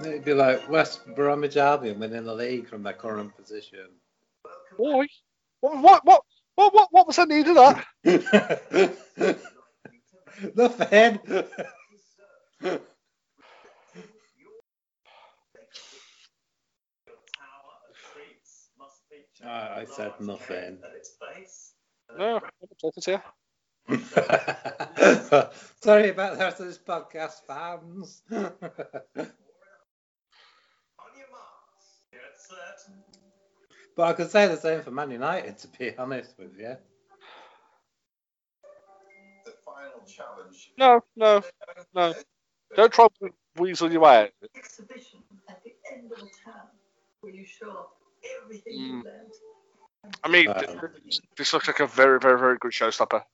it'd be like West Bromwich Albion winning the league from their current position. Why? What? What? What? What? What, what was the need of that? Nothing. Tower of Treats must feature ah, I- I said nothing. At its base. No, I'm talking to you. Sorry about the rest of this podcast, fans. On your marks. Get set. but I could say the same for Man United, to be honest with you. Challenge. No, no, no. Don't try to weasel your way out. of it. exhibition at the end of a term where you show everything Mm. you learned. I mean, Wow. this looks like a very, very, very good showstopper.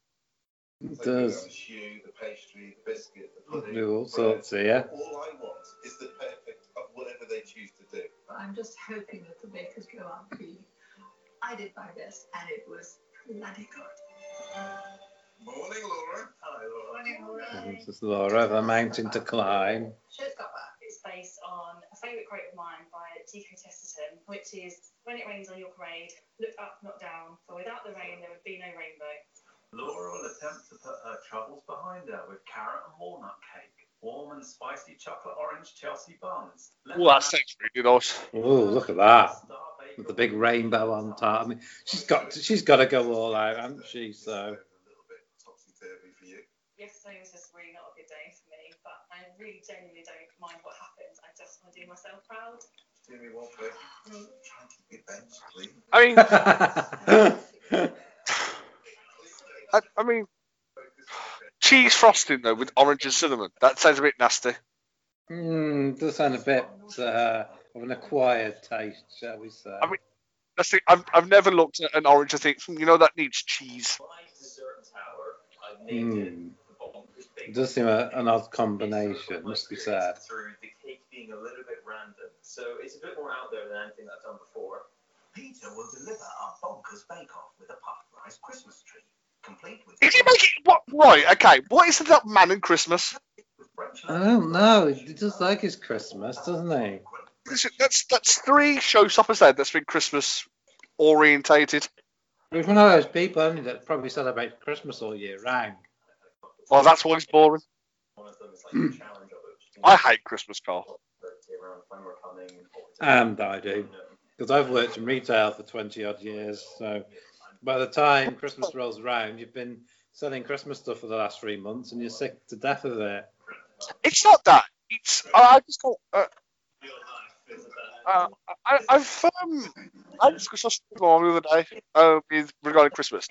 It They does. The choux, the pastry, the biscuit, the pudding. Do all bread. sorts here. All I want is the perfect of whatever they choose to do. But I'm just hoping that the bakers go out clean. I did my best and it was bloody good. Morning, Laura. Hello, Laura. This is Laura, the mountain to climb. Showstopper. It's based on a favourite quote of mine by G.K. Chesterton, which is When it rains on your parade, look up, not down, for without the rain there would be no rainbow. Laura will attempt to put her troubles behind her with carrot and walnut cake, warm and spicy chocolate orange Chelsea buns. Oh, that sounds really nice. Oh, look at that. With the big rainbow on top. I mean, she's got to, she's got to go all out, hasn't she? So. A little bit topsy-turvy for you. Yesterday was just really not a good day for me, but I really genuinely don't mind what happens. I just want to do myself proud. Do me one favor. Try and keep your bench clean. I mean, I, I mean, cheese frosting though with orange and cinnamon. That sounds a bit nasty. Hmm, does sound a bit uh, of an acquired taste, shall we say? I mean- That's the, I've, I've never looked at an orange and think, "Hmm, you know, that needs cheese. Hmm. It does seem a, an odd combination, must be said. Through the cake being a little bit random, so it's a bit more out there than anything I've done before. Peter will deliver our bonkers bake-off with a puffed rice Christmas tree, complete with. Is he making what? Right, okay. What is that man in Christmas? I don't know. He does like his Christmas, doesn't he? Listen, That's that's three showstoppers there that's been Christmas orientated. He's one of those people only that probably celebrate Christmas all year round. Well, that's why it's boring. One of them is like the challenge of it. I hate Christmas, Carl. Around when we're coming. And I do. Because I've worked in retail for 20 odd years. So by the time Christmas rolls around, you've been selling Christmas stuff for the last three months and you're sick to death of it. It's not that. It's I I just got. Uh, uh, I, I've um, I discussed this with the other day uh, with regarding Christmas.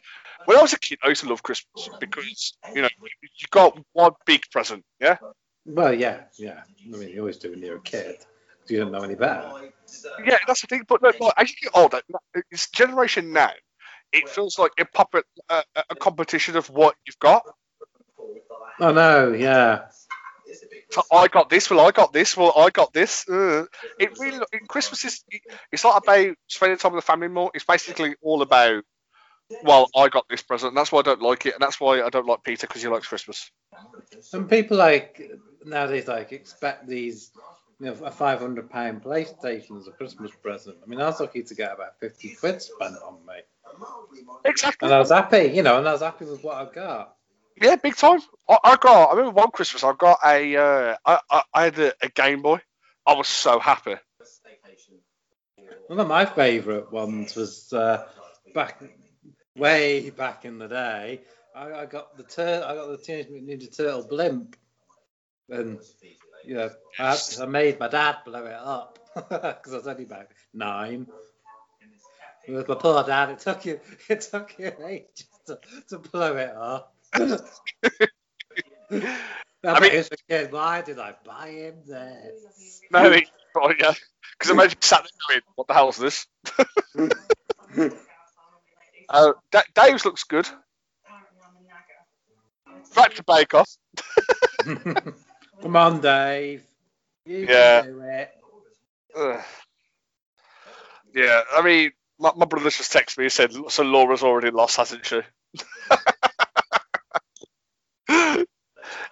When I was a kid, I used to love Christmas because you know you got one big present, yeah. Well, yeah, yeah. I mean, you always do when you're a kid. You don't know any better. Yeah, that's the thing. But no, like, as you get older, it's generation now. It feels like a puppet, a, a- a competition of what you've got. Oh, no, yeah. So I got this. Well, I got this. Well, I got this. Uh, it really, Christmas is. It's not about spending time with the family more. It's basically all about. Well, I got this present. And that's why I don't like it, and that's why I don't like Peter because he likes Christmas. Some people like nowadays like expect these, you know, a five hundred pound PlayStation as a Christmas present. I mean, I was lucky to get about fifty quid spent on me. Exactly. And I was happy, you know, and I was happy with what I got. Yeah, big time. I, I got. I remember one Christmas I got a. Uh, I, I I had a, a Game Boy. I was so happy. One of my favourite ones was uh, back way back in the day. I, I got the tur- I got the Teenage Mutant Ninja Turtle blimp, and you know, I, I made my dad blow it up because I was only about nine. With my poor dad, it took you it took you ages to, to blow it up. I, I mean, mean- as a kid, why did I buy him this? No, he, oh, yeah. Because imagine sat there going, "What the hell's this?" Uh, Da- Dave's looks good. Back to Bake Off. Come on, Dave. You Yeah. can do it. Yeah, I mean, my, my brother just texted me and said, "So Laura's already lost, hasn't she?"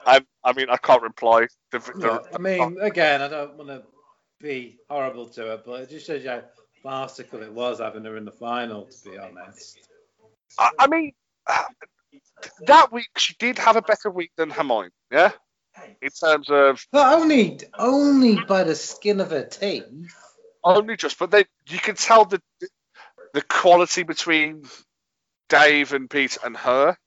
I, I mean, I can't reply. The, the, I mean, again, I don't want to be horrible to her, but it just shows you how farcical it was having her in the final, to be honest. I, I mean, that week she did have a better week than Hermione. Yeah, in terms of But only, only by the skin of her teeth. only just, but they you can tell the the quality between Dave and Pete and her.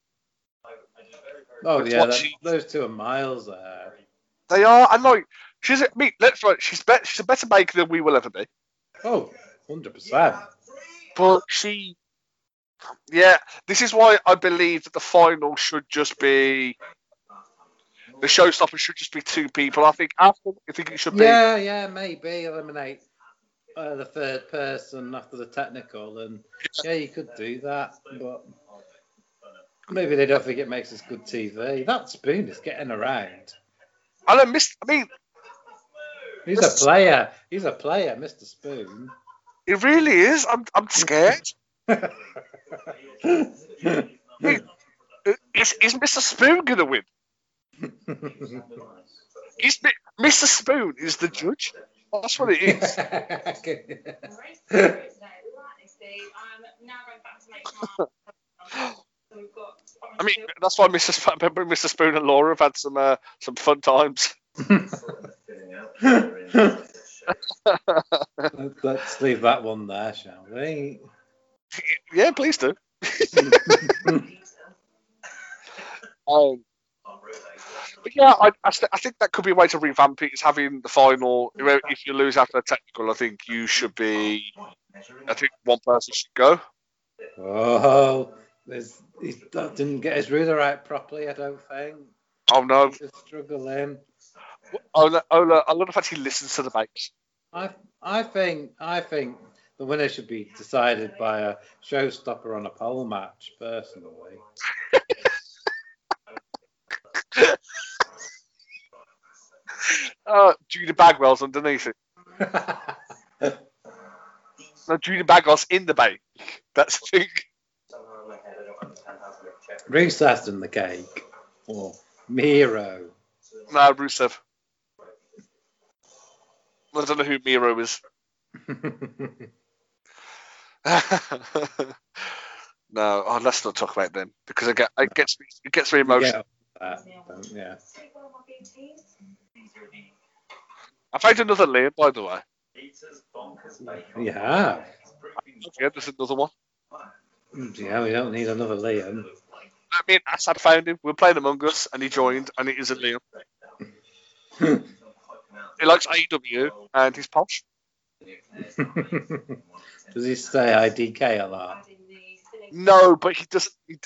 Oh yeah, that, she- those two are miles ahead. They are, and like she's. I mean, let's right. She's bet she's a better maker than we will ever be. Oh, 100 percent. But she, yeah, this is why I believe that the final should just be the showstopper should just be two people. I think after I think it should be. Yeah, yeah, maybe eliminate uh, the third person after the technical, and yeah, you could do that, but maybe they don't think it makes us good TV. That spoon is getting around. I don't miss. I mean, He's a player. He's a player, Mr. Spoon. it really is. I'm I'm scared. Is is Mr. Spoon gonna win? Is Mr. Spoon is the judge? That's what it is. I mean, that's why Mr. Sp- remember Mr. Spoon and Laura have had some uh, some fun times. Let's leave that one there, shall we? yeah, please do. Um, but yeah, I, I, st- I think that could be a way to revamp it. Is having the final. If you lose after a technical, I think you should be. I think one person should go. Oh, there's, he didn't get his ruler out properly, I don't think. Oh no! He's struggling. Ola, Ola, I love the fact he listens to the mates. I I think I think the winner should be decided by a showstopper on a pole match, personally. Uh, Judy Bagwell's underneath it. No, Judy Bagwell's in the bank. That's the thing. Somehow in my head, I don't understand how to make a check. Recessed in the cake. Oh. Or Miro. No, Rusev. I don't know who Miro is. no, oh, let's not talk about them because it, get, it gets me it gets me emotional. Yeah, that, yeah. I found another Liam, by the way. Eaters, bonkers, bacon. Yeah. Yeah, there's another one. Mm, yeah, we don't need another Liam. I mean, Assad found him. We were playing Among Us, and he joined, and it isn't Liam. He likes AEW, and he's posh. Does he say IDK a lot? No, but he doesn't. He,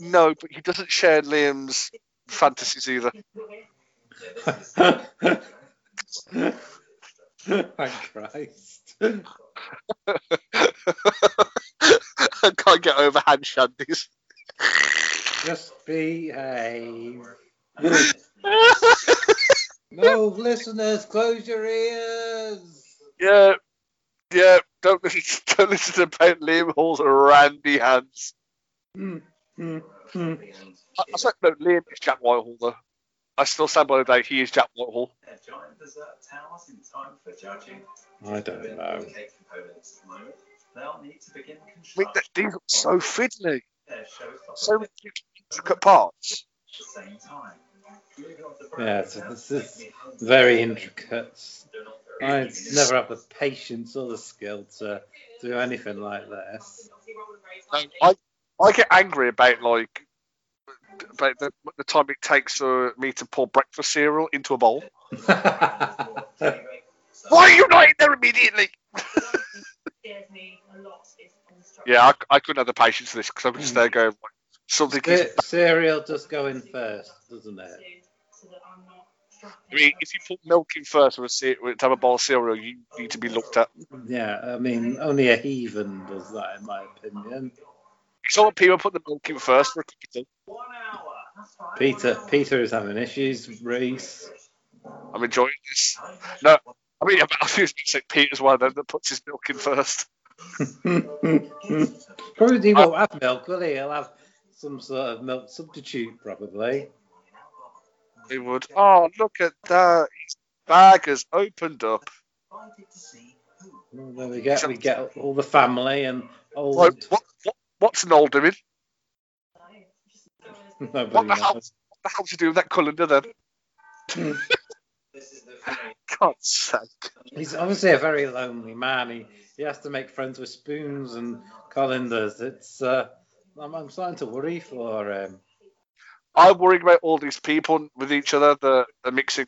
no, but he doesn't share Liam's fantasies either. Thank Christ. I can't get over hand shandies. Just behave. No, listeners, close your ears. yeah, yeah. Don't listen. Don't listen to about Liam Hall's randy hands. Hmm, hmm, hmm. I, I said no. Liam is Jack Whitehall though. I still stand by the day. He is Jack Whitehall. They're giant dessert towers in time for judging. I don't know. Cake components at they'll need to begin I mean, construction. th- these look so fiddly. So many intricate parts. at the same time. Yeah, it's, it's, it's very intricate. They're I never have the patience or the skill to do anything like this. I, I get angry about like about the, the time it takes for me to pour breakfast cereal into a bowl. Why are you not in there immediately? scares me a lot is construction. Yeah, I, I couldn't have the patience for this because I'm just there mm. going, something is. Cereal does go in first, doesn't it? So that I'm not I mean, if you put milk in first with a ce- to have a bowl of cereal, you need to be looked at. Yeah, I mean, only a heathen does that, in my opinion. Some people put the milk in first for a cup of tea. One hour. That's fine. Peter, Peter is having issues. Reese. I'm enjoying this. No, I mean, I feel like Peter's one of them that puts his milk in first. probably he won't have milk, will he? He'll have some sort of milk substitute, probably. He would. Oh, look at that. His bag has opened up. Invited to see who. Well, there we get. We get all the family and old. Like, what, what, what's Noel doing? Nobody What the hell? knows. What the hell to do with that colander then? This is the thing. God's sake. He's obviously a very lonely man. He he has to make friends with spoons and colanders. It's uh, I'm, I'm starting to worry for him. I'm worrying about all these people with each other the, mixing.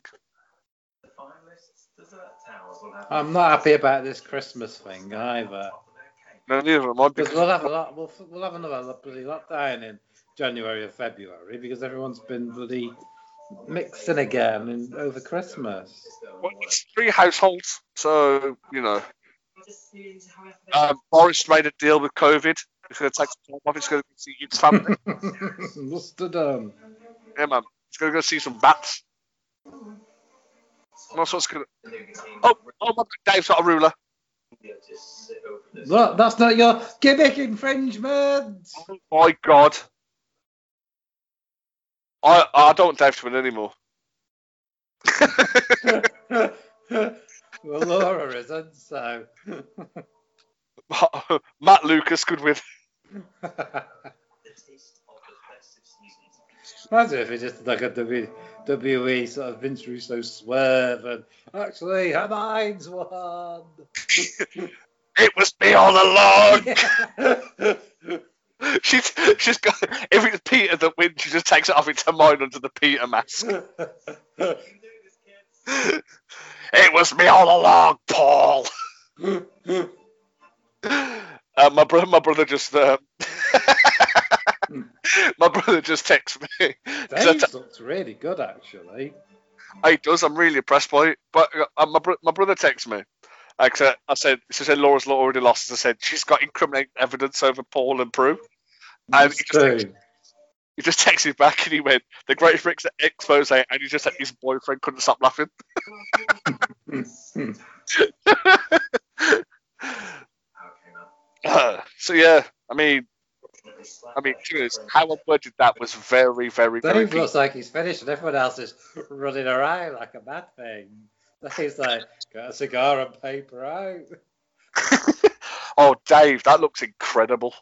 The towers. I'm not happy about this Christmas thing either. No, neither am I. Because Because we'll have a lot. We'll, we'll have another bloody lockdown in January or February because everyone's been bloody mixing again in, over Christmas. well, it's three households, so you know. Just to however they- Um, Boris made a deal with COVID. He's going to take some time off. He's going to see his family. Must have yeah, man. He's going to go see some bats. And that's what's going to. Oh, oh my God, Dave's got a ruler. Yeah, just sit over this. Look, that's not your gimmick infringement. Oh my God. I I don't want Dave to win anymore. well, Laura isn't, so. Matt Lucas could win. The taste of the festive seasons. Imagine if it's just like a WWE sort of Vince Russo swerve and actually, Hines won. It was me all along. she's she's got if it's Peter that wins, she just takes it off into Hermione under the Peter mask. It was me all along, Paul. Uh, my brother, my brother just, uh, my brother just texts me. Dave looks really good, actually. He does. I'm really impressed by it. But uh, my, bro- my brother texts me. Like I said, I said, she said Laura's already lost. As I said she's got incriminating evidence over Paul and Prue. And he just, texted, he just texted back and he went, "The great Rick's expose," and he just said his boyfriend couldn't stop laughing. Man. Uh, so yeah, I mean, I mean, honest, how I worded that was very, very, very. Dave looks like he's finished, and everyone else is running around like a mad thing. Dave's like, got a cigar and paper out. oh, Dave, that looks incredible.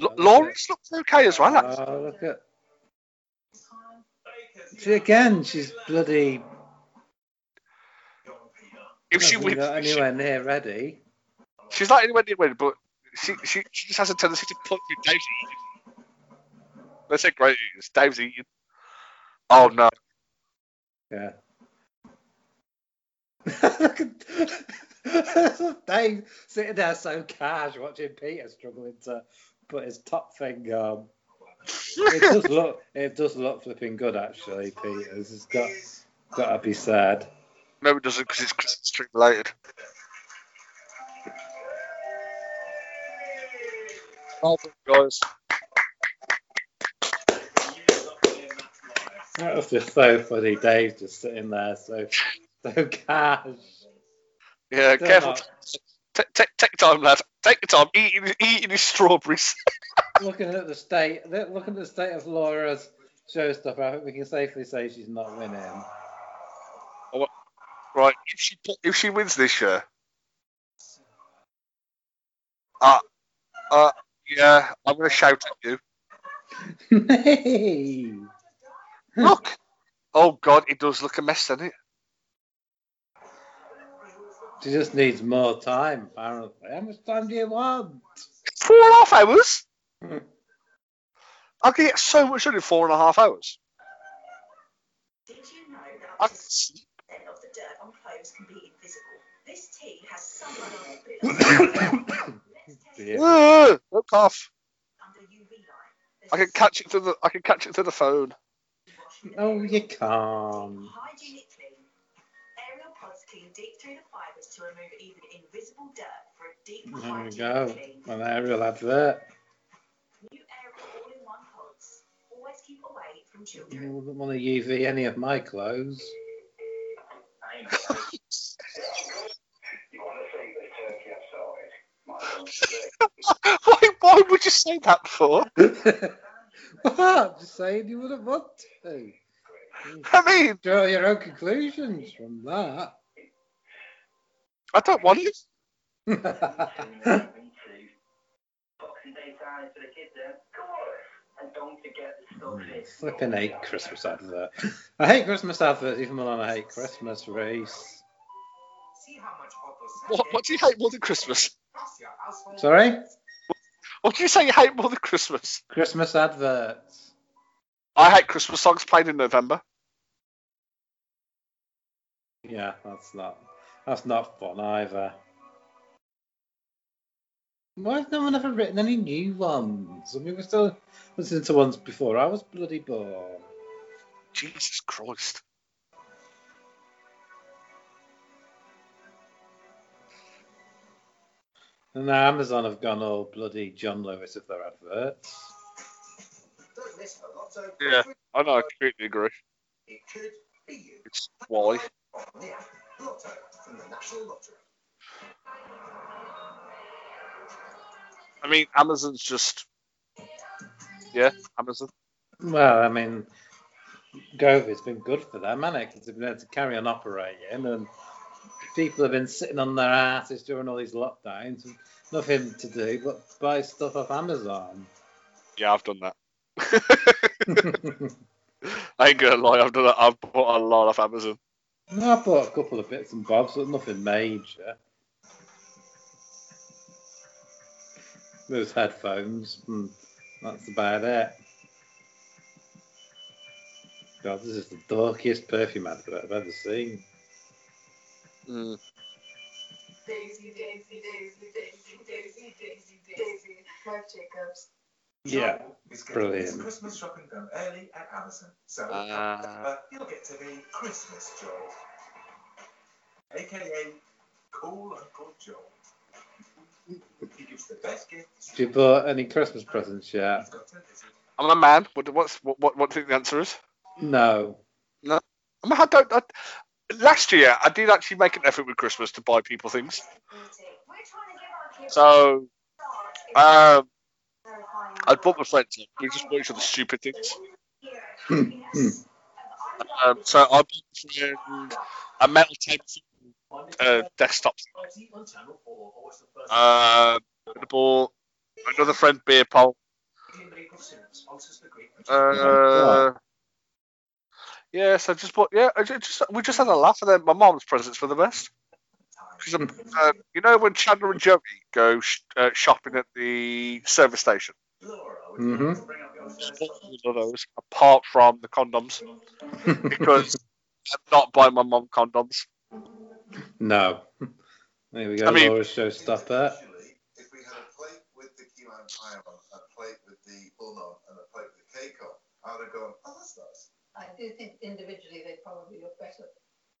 L- Lawrence looks okay as well. Oh, actually. Oh, look at. See, again, she's bloody if she not wins, she- anywhere near ready. She's not anywhere near winning, but she, she she just has a tendency to punch me. Dave's eating. Let's say great. Dave's eating. Oh no. Yeah. Look at Dave sitting there so cash watching Peter struggling to put his top thing on. It does look it does look flipping good actually, Peters. It's got gotta be said. No, it doesn't because it's Christmas tree related. Oh, guys. That was just so funny, Dave just sitting there so so cash. Yeah, Still careful. Take, take, take time, lad. Take your time. Eating, eating his strawberries. looking at the state looking at the state of Laura's show stuff, I think we can safely say she's not winning. Right, if she if she wins this year, uh, uh, yeah, I'm gonna shout at you. hey. Look, oh God, it does look a mess, doesn't it? She just needs more time, apparently. How much time do you want? Four and a half hours. Hmm. I can get so much done in four and a half hours. Did you know that I up can to sleep. 60% of the dirt on clothes can be invisible? This tea has sunlight on it, but it doesn't. Let's test it Dear. Don't cough. under UV light. I can catch it through the. I can catch it through the phone. Oh, you can't. Hygienic clean. Ariel pods clean deep through the fibres to remove even invisible dirt for a deep There we hygienic go. clean. An Ariel advert. New Ariel all-in-one pods. Always keep away from You children. wouldn't want to UV any of my clothes. why? Why would you say that for? what? Just saying you wouldn't want to. I mean, Draw your own conclusions from that. I don't want it. Flipping hate Christmas advert. I hate Christmas adverts even more than I hate Christmas, Reese. What? What do you hate more than Christmas? Sorry? What do you say you hate more than Christmas? Christmas adverts. I hate Christmas songs played in November. Yeah, that's not that's not fun either. Why has no one ever written any new ones? I mean, we're still listening to ones before I was bloody born. Jesus Christ. And now Amazon have gone all bloody John Lewis with their adverts. Don't miss the lotto. Yeah, I know. I completely agree. It could be you. It's why. On Lotto from the National Lottery. I mean, Amazon's just. Yeah, Amazon. Well, I mean, COVID's been good for them, hasn't it? Because they've been able to carry on operating, and people have been sitting on their asses during all these lockdowns, and nothing to do but buy stuff off Amazon. Yeah, I've done that. I ain't gonna lie, I've done that. I've bought a lot off Amazon. I bought a couple of bits and bobs, but nothing major. Those headphones, hmm, that's about it. God, this is the darkest perfume advert I've ever seen. Mm. Daisy, Daisy, Daisy, Daisy, Daisy, Daisy, Daisy. Marc Jacobs. Yeah, It's brilliant. his Christmas shopping done early at Amazon. So Ah. come you'll get to be Christmas Joel. AKA Cool Uncle Joel. He gives the best gifts. Have you bought any Christmas presents yet? He's got to visit. I'm a man. What, what's what, what? What do you think the answer is? No. I mean, I don't. I, last year, I did actually make an effort with Christmas to buy people things. We're trying to give our kids So, um, I bought my friends. We just bought each other stupid things. Um, so I bought my friend a metal table uh, desktop. Uh, I bought another friend beer pole. Uh, yeah, so just bought. Yeah, I just we just had a laugh, and then my mom's presents for the best. She's a, uh, you know when Chandler and Joey go sh- uh, shopping at the service station. hmm Just all of those, apart from the condoms, because I'm not buying my mom condoms. no. There we go. I mean- Laura's showstopper. Actually, if we had a plate with the key lime pie on, a plate with the bun on, and a plate with the cake on, I would have gone, oh, that's nice. I do think individually they probably look better.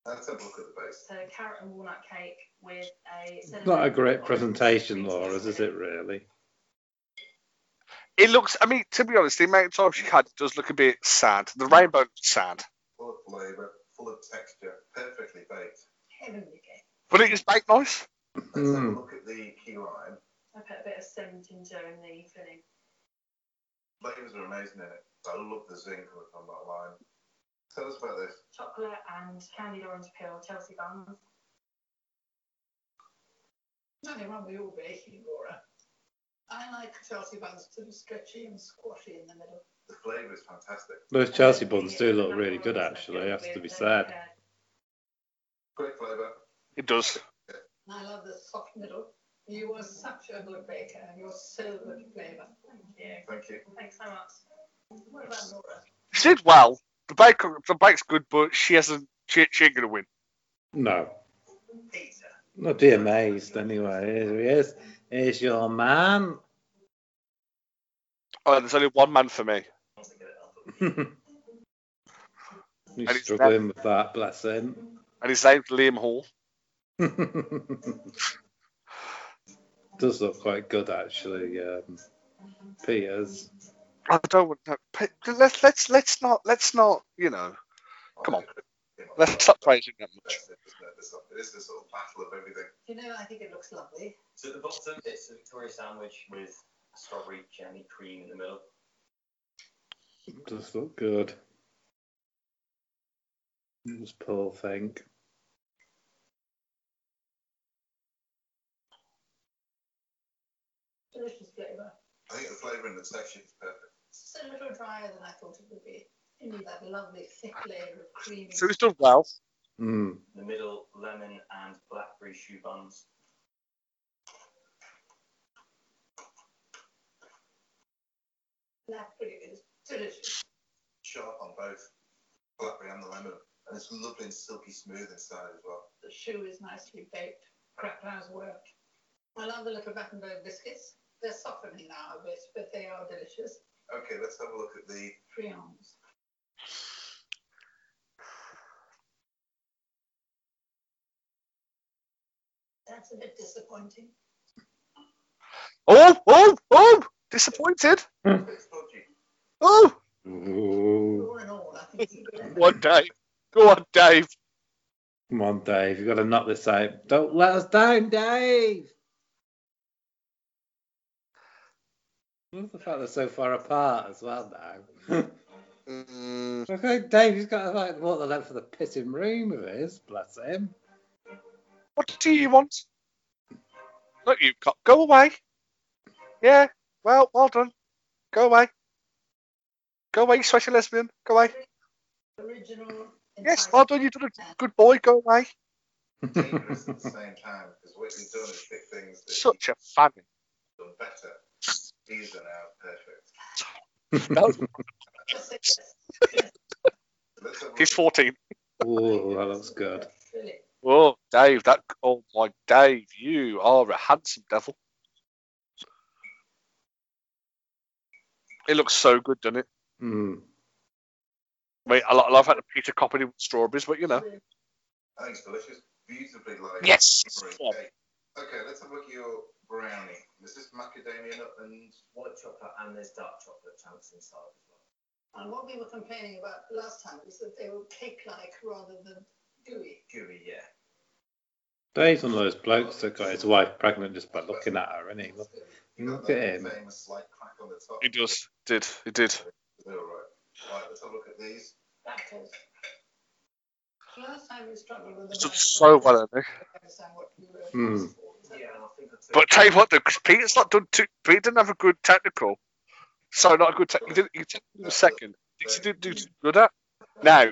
Let's have a look at the base. So carrot and walnut cake with a. It's not a great presentation, Laura's, is it really? It looks. I mean, to be honest, the amount of time she had does look a bit sad. The rainbow looks sad, Full of flavour, full of texture, perfectly baked. Heavenly cake. but it is baked nice. Let's have Mm. a look at the key lime. I put a bit of cinnamon ginger in the filling. The flavours are amazing in it. I love the zing coming from that line. Tell us about this. chocolate and candied orange peel Chelsea buns. Nothing wrong with your baking, Laura. I like Chelsea buns to be stretchy and squashy in the middle. The flavour is fantastic. Those Chelsea buns do look really good, actually, has to be said. Great flavour. It does. I love the soft middle. You are such a good baker and you're so good at flavour. Thank you. Thank you. Thanks so much. What about Laura? She did well. The bake, the bake's good, but she hasn't. She, she ain't gonna win. No. Not be amazed anyway. Here he is. Here's your man. Oh, there's only one man for me. He's struggling with that, bless him. and his name's Liam Hall. Does look quite good actually. Um, Peters. I don't want to. Let's let's let's not let's not you know. Come on. Let's stop praising that much. That's it, isn't it? This- It is the sort of battle of everything. You know, I think it looks lovely. So at the bottom, it's a Victoria sandwich with strawberry jelly cream in the middle. Does look good. This poor thing. Delicious flavour. I think the flavour and the texture is perfect. It's a little drier than I thought it would be. You need that lovely thick layer of cream. So he's done well. Mm. The middle, lemon and blackberry choux buns. Blackberry is delicious. Sharp on both blackberry and the lemon. And it's lovely and silky smooth inside as well. The choux is nicely baked. Crackdown's worked. I love the little Battenberg biscuits. They're softening now a bit, but they are delicious. Okay, let's have a look at the Friands. That's a bit disappointing. Oh oh oh! Disappointed. Hmm. bit stodgy. Oh, Ooh. All all, I think go on, Dave. Go on, Dave. Come on, Dave. You've got to knock this out. Don't let us down, Dave. Love the fact they're so far apart as well now. Mm, okay, Dave, he's got like what the length of the pissing room of his. Bless him. what do you want? Look, you got go away. Yeah. Well, well done. Go away. Go away, you sweaty lesbian. Go away. Original. Yes, well done. You've done a good boy. Go away. dangerous at the same time because what you've done is pick things Such a fan. done better. These are now perfect. No, Yes, yes, Let's have a he's 14. Oh, that looks good. Really. Oh, Dave, that. Oh my, Dave, you are a handsome devil. It looks so good, doesn't it? Mm. I mean, I, love how the Peter copied it with strawberries, but you know. I think it's delicious. Beautifully like Yes. great Yeah. cake. Okay, let's have a look at your brownie. Is this macadamia nut and White chocolate and there's dark chocolate chunks inside as well. And what we were complaining about last time was that they were cake-like rather than gooey. Gooey, yeah. Dave's one of those blokes that got his wife pregnant just by looking at her, isn't he? Look, look at him. famous slight crack on the top? He does. Did. He did. They're all right. Right, let's have a look at these. That is. Last time we struggled with the. It's done so well. I understand what you were asking for. Yeah, I think I But tell you what, though, 'cause Peter's not done too. Peter didn't have a good technical. Sorry, not a good technical. He did, he did the second. He did do good at. Now,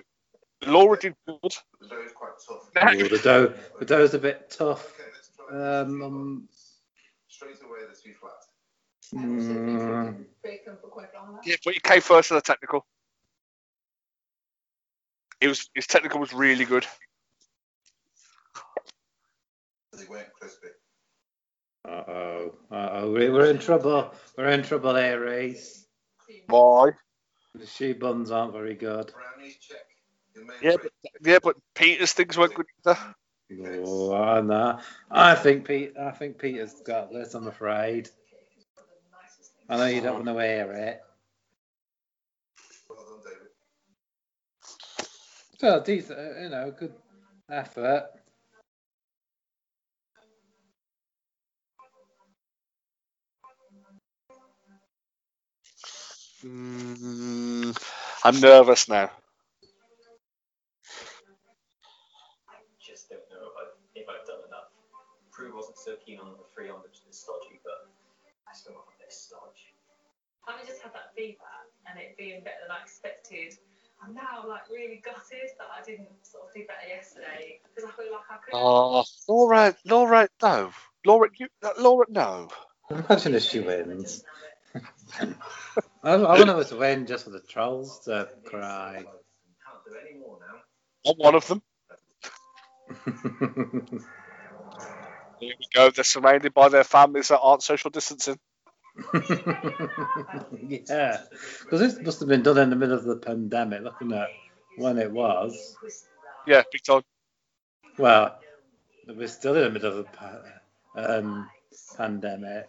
Laura did good. The dough is quite tough. Now, the dough, the dough's a bit tough. Okay, let's try Um, um, Straight away, they're too flat. I also think we Mm. didn't bake them for quite long enough. yeah, but he came first in the technical. It was his technical was really good. They weren't crispy. Uh oh, uh oh, we're in trouble. We're in trouble here, Reese. Why? The choux buns aren't very good. Brownies, check. Your main Yeah, but yeah, but Peter's things weren't good either. Oh, I know. I think Pete. I think Peter's got this. I'm afraid. I know you don't want to hear it. Well done, David. So decent, you know, good effort. Hmm, I'm nervous now. Prue wasn't so keen on the three on the stodgy, but I still got this stodge. Having just had that feedback and it being better than I expected, I'm now like really gutted that I didn't sort of do better yesterday because I feel like I could. Oh, Laura, Laura, no, Laura, you, Laura, no. I'm imagining if she wins. I, I want her to win just for the trolls to cry. Can't any more now. I'm one of them. Here we go. They're surrounded by their families that aren't social distancing. yeah, because this must have been done in the middle of the pandemic, looking at when it was. Yeah, big time. Well, we're still in the middle of the um, pandemic.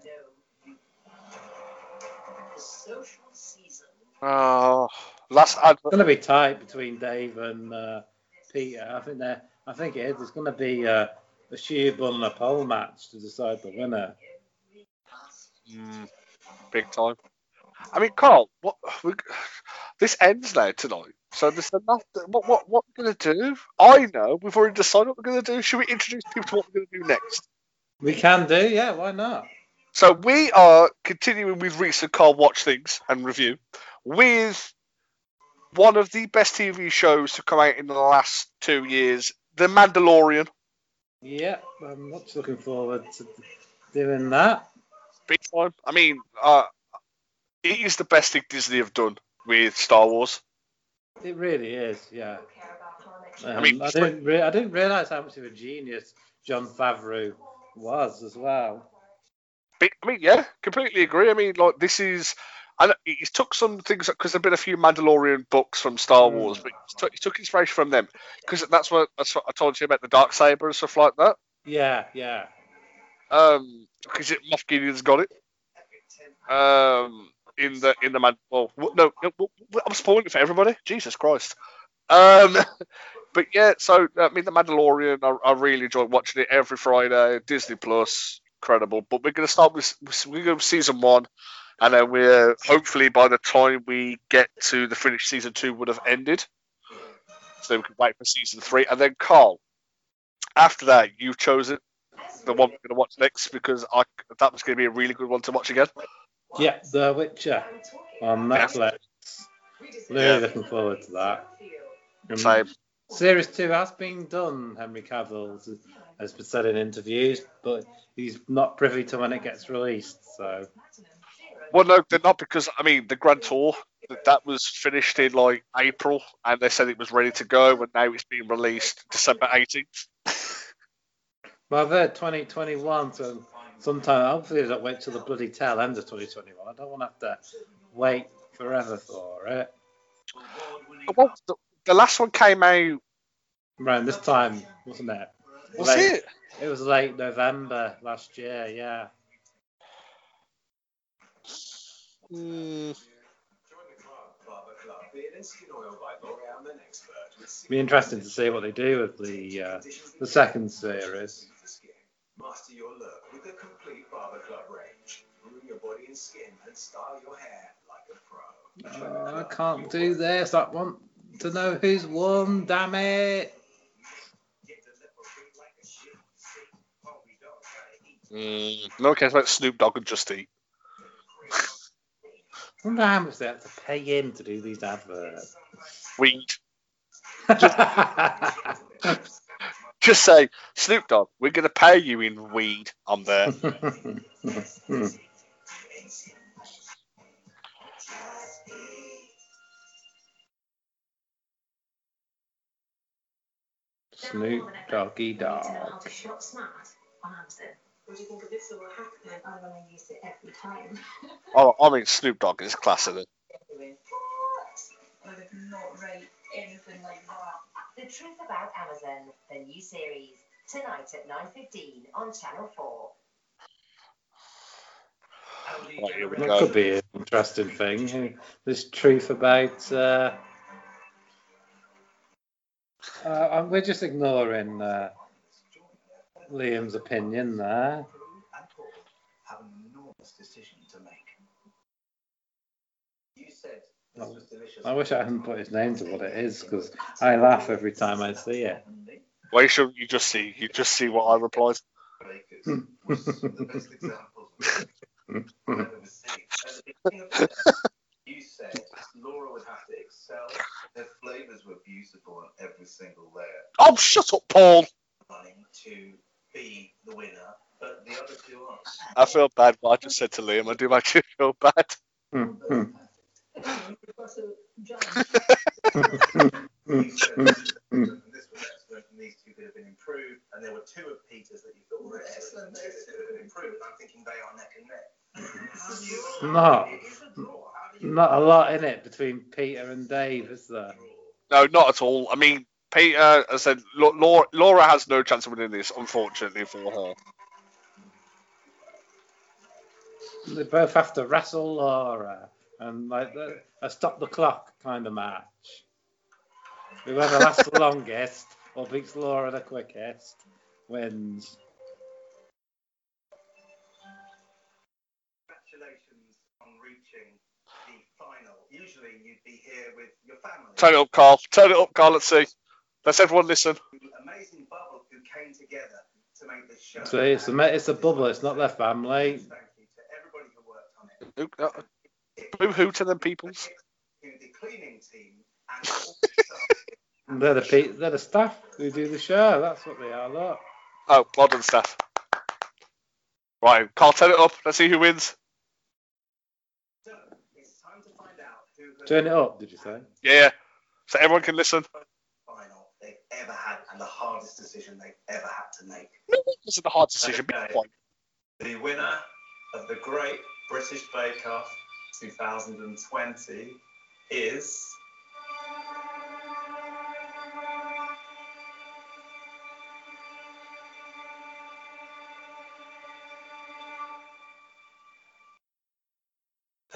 Oh, last advert. It's going to be tight between Dave and uh, Peter. I think they I think it is. It's going to be uh, a sheer bun and a pole match to decide the winner. Mm, big time. I mean, Carl, what we, this ends now tonight. So there's enough. What what what we're gonna do? I know. We've already decided what we're gonna do. Should we introduce people to what we're gonna do next? We can do, yeah. Why not? So we are continuing with recent Carl watch things and review with one of the best TV shows to come out in the last two years, The Mandalorian. Yeah, I'm much looking forward to doing that. Big time. I mean, uh, it is the best thing Disney have done with Star Wars. It really is, yeah. Um, I mean, I didn't, re- I didn't realize how much of a genius Jon Favreau was as well. I mean, yeah, completely agree. I mean, like this is, and he took some things because there've been a few Mandalorian books from Star Mm. Wars, but he took, he took inspiration from them because that's what that's what I told you about the dark saber and stuff like that. Yeah, yeah. Um, because Moff Gideon's got it. Um, in the in the man. Well, no, no, w- w- I'm spoiling it for everybody. Jesus Christ. Um, but yeah, so I mean, the Mandalorian. I, I really enjoy watching it every Friday. Disney Plus, incredible. But we're gonna start with we're to season one, and then we're hopefully by the time we get to the finish, season two would have ended. So we can wait for season three, and then Carl. After that, you've chosen the one we're going to watch next because I that was going to be a really good one to watch again. Yeah, The Witcher on Netflix. Really Yeah. looking forward to that. Um, Same. Series 2 has been done, Henry Cavill has- has been said in interviews, but he's not privy to when it gets released. So, Well, no, they're not because I mean the Grand Tour that that was finished in like April, and they said it was ready to go, and now it's being released December 18th. but I've heard 2021, so sometime, hopefully, don't wait till the bloody tail end of 2021. I don't want to have to wait forever for it. Well, the, the last one came out. Around this time, wasn't it? Was Late- it? It was late November last year, yeah. Mm, Join the club, Barber Club. Beard and skin oil by L'Oreal Men Expert. With Be interesting to see what they do with the uh, the second series. for. Master your look with the complete Barber Club range. Groom your body and skin and style your hair like a pro. Oh, I can't do this. I want to know who's won. Damn it! mm, no cares about Snoop Dogg and Just Eat. I wonder how much they have to pay him to do these adverts. Weed. Just say Snoop Dogg. We're going to pay you in weed. I'm there. Snoop Doggy Dogg. Shop smart on Amazon. What do you think of this will happen? I'm going to use it every time. Oh, I mean Snoop Dogg is class of it. I would not rate anything like that. The Truth About Amazon, the new series, tonight at 9.15 on Channel 4. Right, here we That go. could be an interesting thing. This truth about. Uh, uh, we're just ignoring uh, Liam's opinion there. have an enormous decision to make. You said this was delicious. I wish I hadn't put his name to what it is because I laugh every time I see it. Why should you just see? You just see what I replied. Bakers was the best example I've ever seen. As the king of the excel. Their flavors were beautiful on every single layer. Oh, shut up, Paul. running to be the winner, but the other two aren't. I feel bad. What I just said to Liam, I do actually feel bad. Hmm, hmm, to judge. You said hmm, hmm. this was excellent, and these two could have been improved, and there were two of Peter's that you thought were excellent. Those two could have been improved. I'm thinking they are neck and neck. No, It is a draw. How do you not a lot in it between Peter and Dave, is there? No, not at all. I mean, Peter, uh, as I said, Laura, Laura has no chance of winning this, unfortunately for her. They both have to wrestle Laura and like the, a stop the clock kind of match. Whoever lasts the longest or beats Laura the quickest wins. Congratulations on reaching the final. Usually you'd be here with your family. Turn it up, Carl. Turn it up, Carl. Let's see. Let's everyone listen. Amazing bubble who came together to make this show. So it's a it's a bubble. It's not their family. Thank you to everybody who worked on it. Who, uh, boo hoo to them peoples. The cleaning team and the. They're the pe- they're the staff who do the show. That's what they are. Look. Oh, well done, Steph. Right, Carl, turn it up. Let's see who wins. So it's time to find out who Turn it up. Did you say? Yeah, so everyone can listen. Final they've ever had and the hardest decision they've ever had to make. This is the hard decision. Okay. quiet. The winner of the Great British Bake Off 2020 is.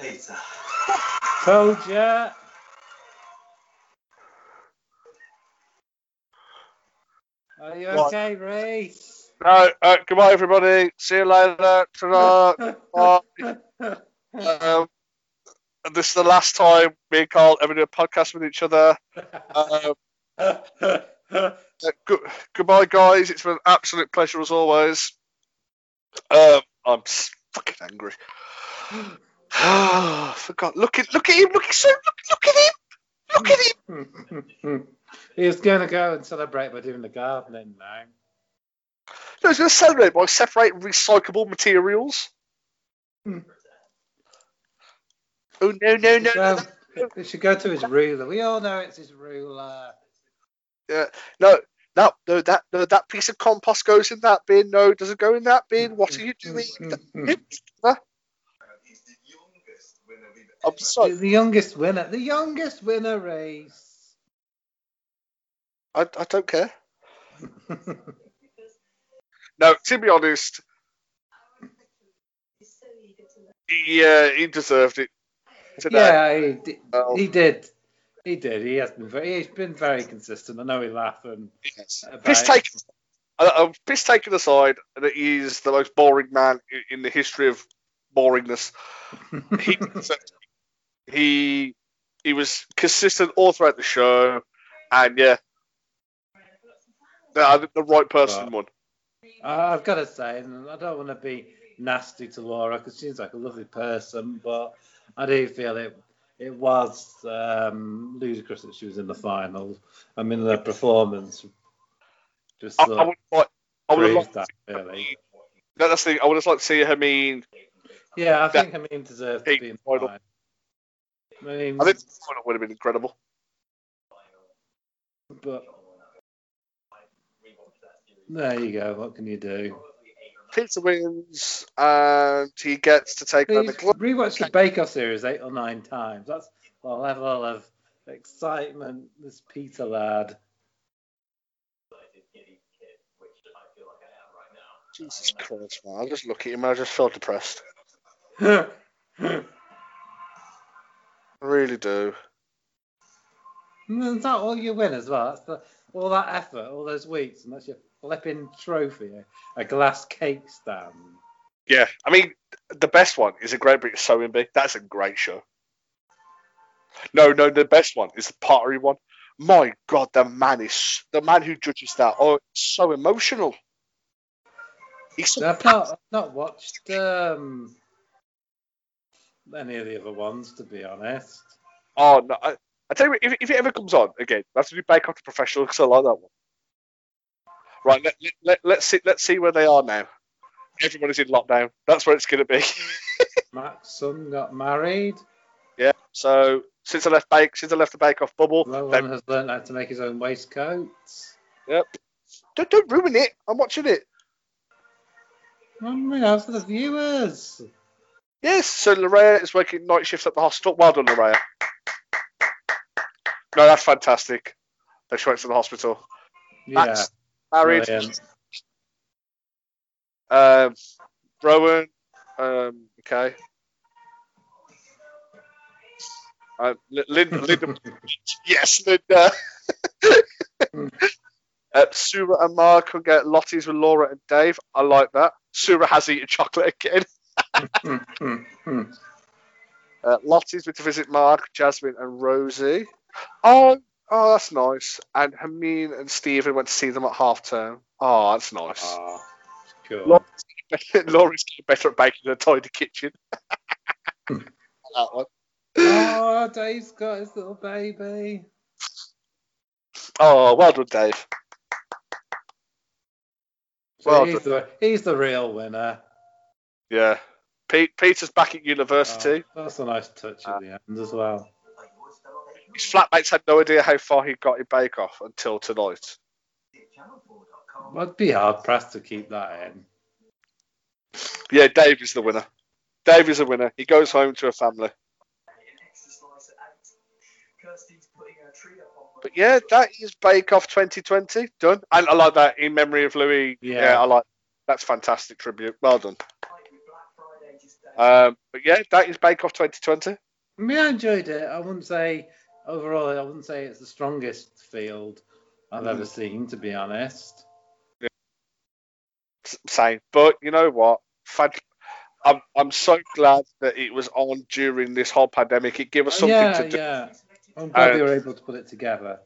Peter. Told ya. Are you What? okay, Reese? No, uh, goodbye, everybody. See you later. Bye. Um, this is the last time me and Carl ever do a podcast with each other. Um, uh, good, goodbye, guys. It's been an absolute pleasure as always. Um, I'm s- fucking angry. Oh, forgot. Look at look at him. Look at so look, look at him. Look at him. he was going to go and celebrate by doing the gardening now. No, he's going to celebrate by separating recyclable materials. Hmm. Oh no no no! no, So, we should go to his ruler. We all know it's his ruler. no. No, no, no, that no, that piece of compost goes in that bin. No, doesn't go in that bin. What are you doing? He's the youngest winner we've I'm sorry. the youngest winner. The youngest winner race. I, I don't care. No, to be honest, He's so eager to learn. he, uh, he deserved it today. yeah, he did. Well, He did. He did. He has been very. He's been very consistent. I know he laughed and yes. Piss taken, uh, uh, piss taken aside, that he is the most boring man in the history of boringness. He, he he was consistent all throughout the show, and yeah, the, the right person Right. won. I- I've got to say, and I don't want to be nasty to Laura because she's like a lovely person, but I do feel it it was um, ludicrous that she was in the final. I mean, the performance just I, I would like, I would that, really. That's the thing. I would have liked to see her mean. Yeah, I think Hermine deserved to be in the final. I mean, I think final would have been incredible. but there you go. What can you do? Peter wins, and he gets to take He's the club. rewatched the Bake Off series eight or nine times. That's the level of excitement this Peter lad. Jesus Christ, man! I just look at him and I just feel depressed. I really do. Is that all you win as well. That's the, all that effort, all those weeks, and that's your flipping trophy, a glass cake stand. Yeah, I mean, the best one is a Great British Sewing Bee. That's a great show. No, no, the best one is the pottery one. My God, the man is the man who judges that. Oh, it's so emotional. He's so I've not, I've not watched um, any of the other ones, to be honest. Oh no, I, I tell you, what, if, if it ever comes on again, I have to do Bake Off the Professional because I like that one. Right, let, let, let, let's see. Let's see where they are now. Everybody's in lockdown. That's where it's going to be. Matt's son got married. yeah. So since I left Bake, since I left the Bake Off bubble, Rowan then- has learned how to make his own waistcoats. yep. Don't, don't ruin it. I'm watching it. You know, for the viewers. Yes. So Loriea is working night shifts at the hospital. Well done, Loriea. No, that's fantastic. That she went to the hospital. Yeah. Matt's married. brilliant. Um, Rowan. Um, okay. Uh, Li- Linda, Linda, yes, Linda. uh, Sura and Mark can get Lottie's with Laura and Dave. I like that. Sura has eaten chocolate again. Uh, Lottie's with to visit Marc, Jasmine, and Rosie. Oh, oh, that's nice. And Hermine and Stephen went to see them at half term. Oh, that's nice. Ah, cool. Laura's Laura's getting better at baking in a tiny kitchen. that one. Oh, Dave's got his little baby. Oh, well done, Dave. So Well he's, the, he's the real winner. Yeah. Pete, Peter's back at university. Oh, that's a nice touch at the end as well. His flatmates had no idea how far he got in Bake Off until tonight. I'd be hard pressed to keep that in. Yeah, Dave is the winner. Dave is the winner. He goes home to a family. But yeah, that is Bake Off 2020 done. And I like that in memory of Louis. Yeah. Yeah, I like that's fantastic tribute. Well done. Um, but yeah, that is Bake Off 2020. I mean, I enjoyed it. I wouldn't say overall. I wouldn't say it's the strongest field I've ever seen, to be honest. S- Same. But you know what? I'm I'm so glad that it was on during this whole pandemic. It gave us something yeah, to do. yeah. I'm glad they were able to put it together.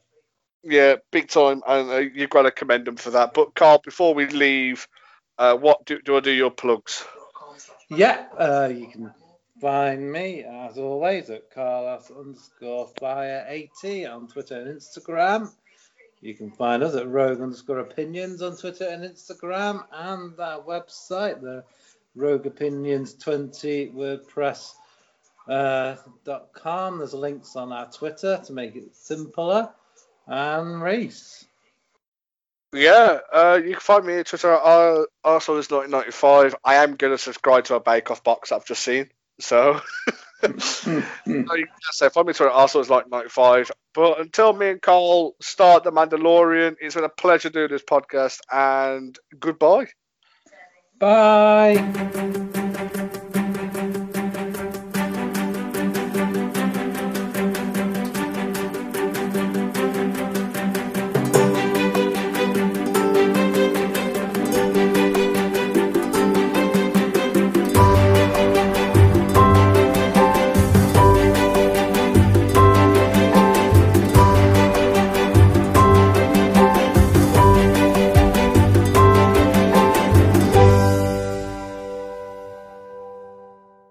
Yeah, big time, and uh, you've got to commend them for that. But Carl, before we leave, uh, what do, do I do your plugs? Yeah, uh, you can find me as always at Carlos underscore fire 80 on Twitter and Instagram. You can find us at Rogue underscore opinions on Twitter and Instagram and our website, the Rogue Opinions 20 WordPress uh, com. There's links on our Twitter to make it simpler. And Reese. Yeah, uh, you can find me on Twitter at uh, Arsenal1995. I am going to subscribe to a Bake Off box I've just seen. So, so you say, find me Twitter at Arsenal1995. But until me and Carl start The Mandalorian, it's been a pleasure doing this podcast, and goodbye. Bye.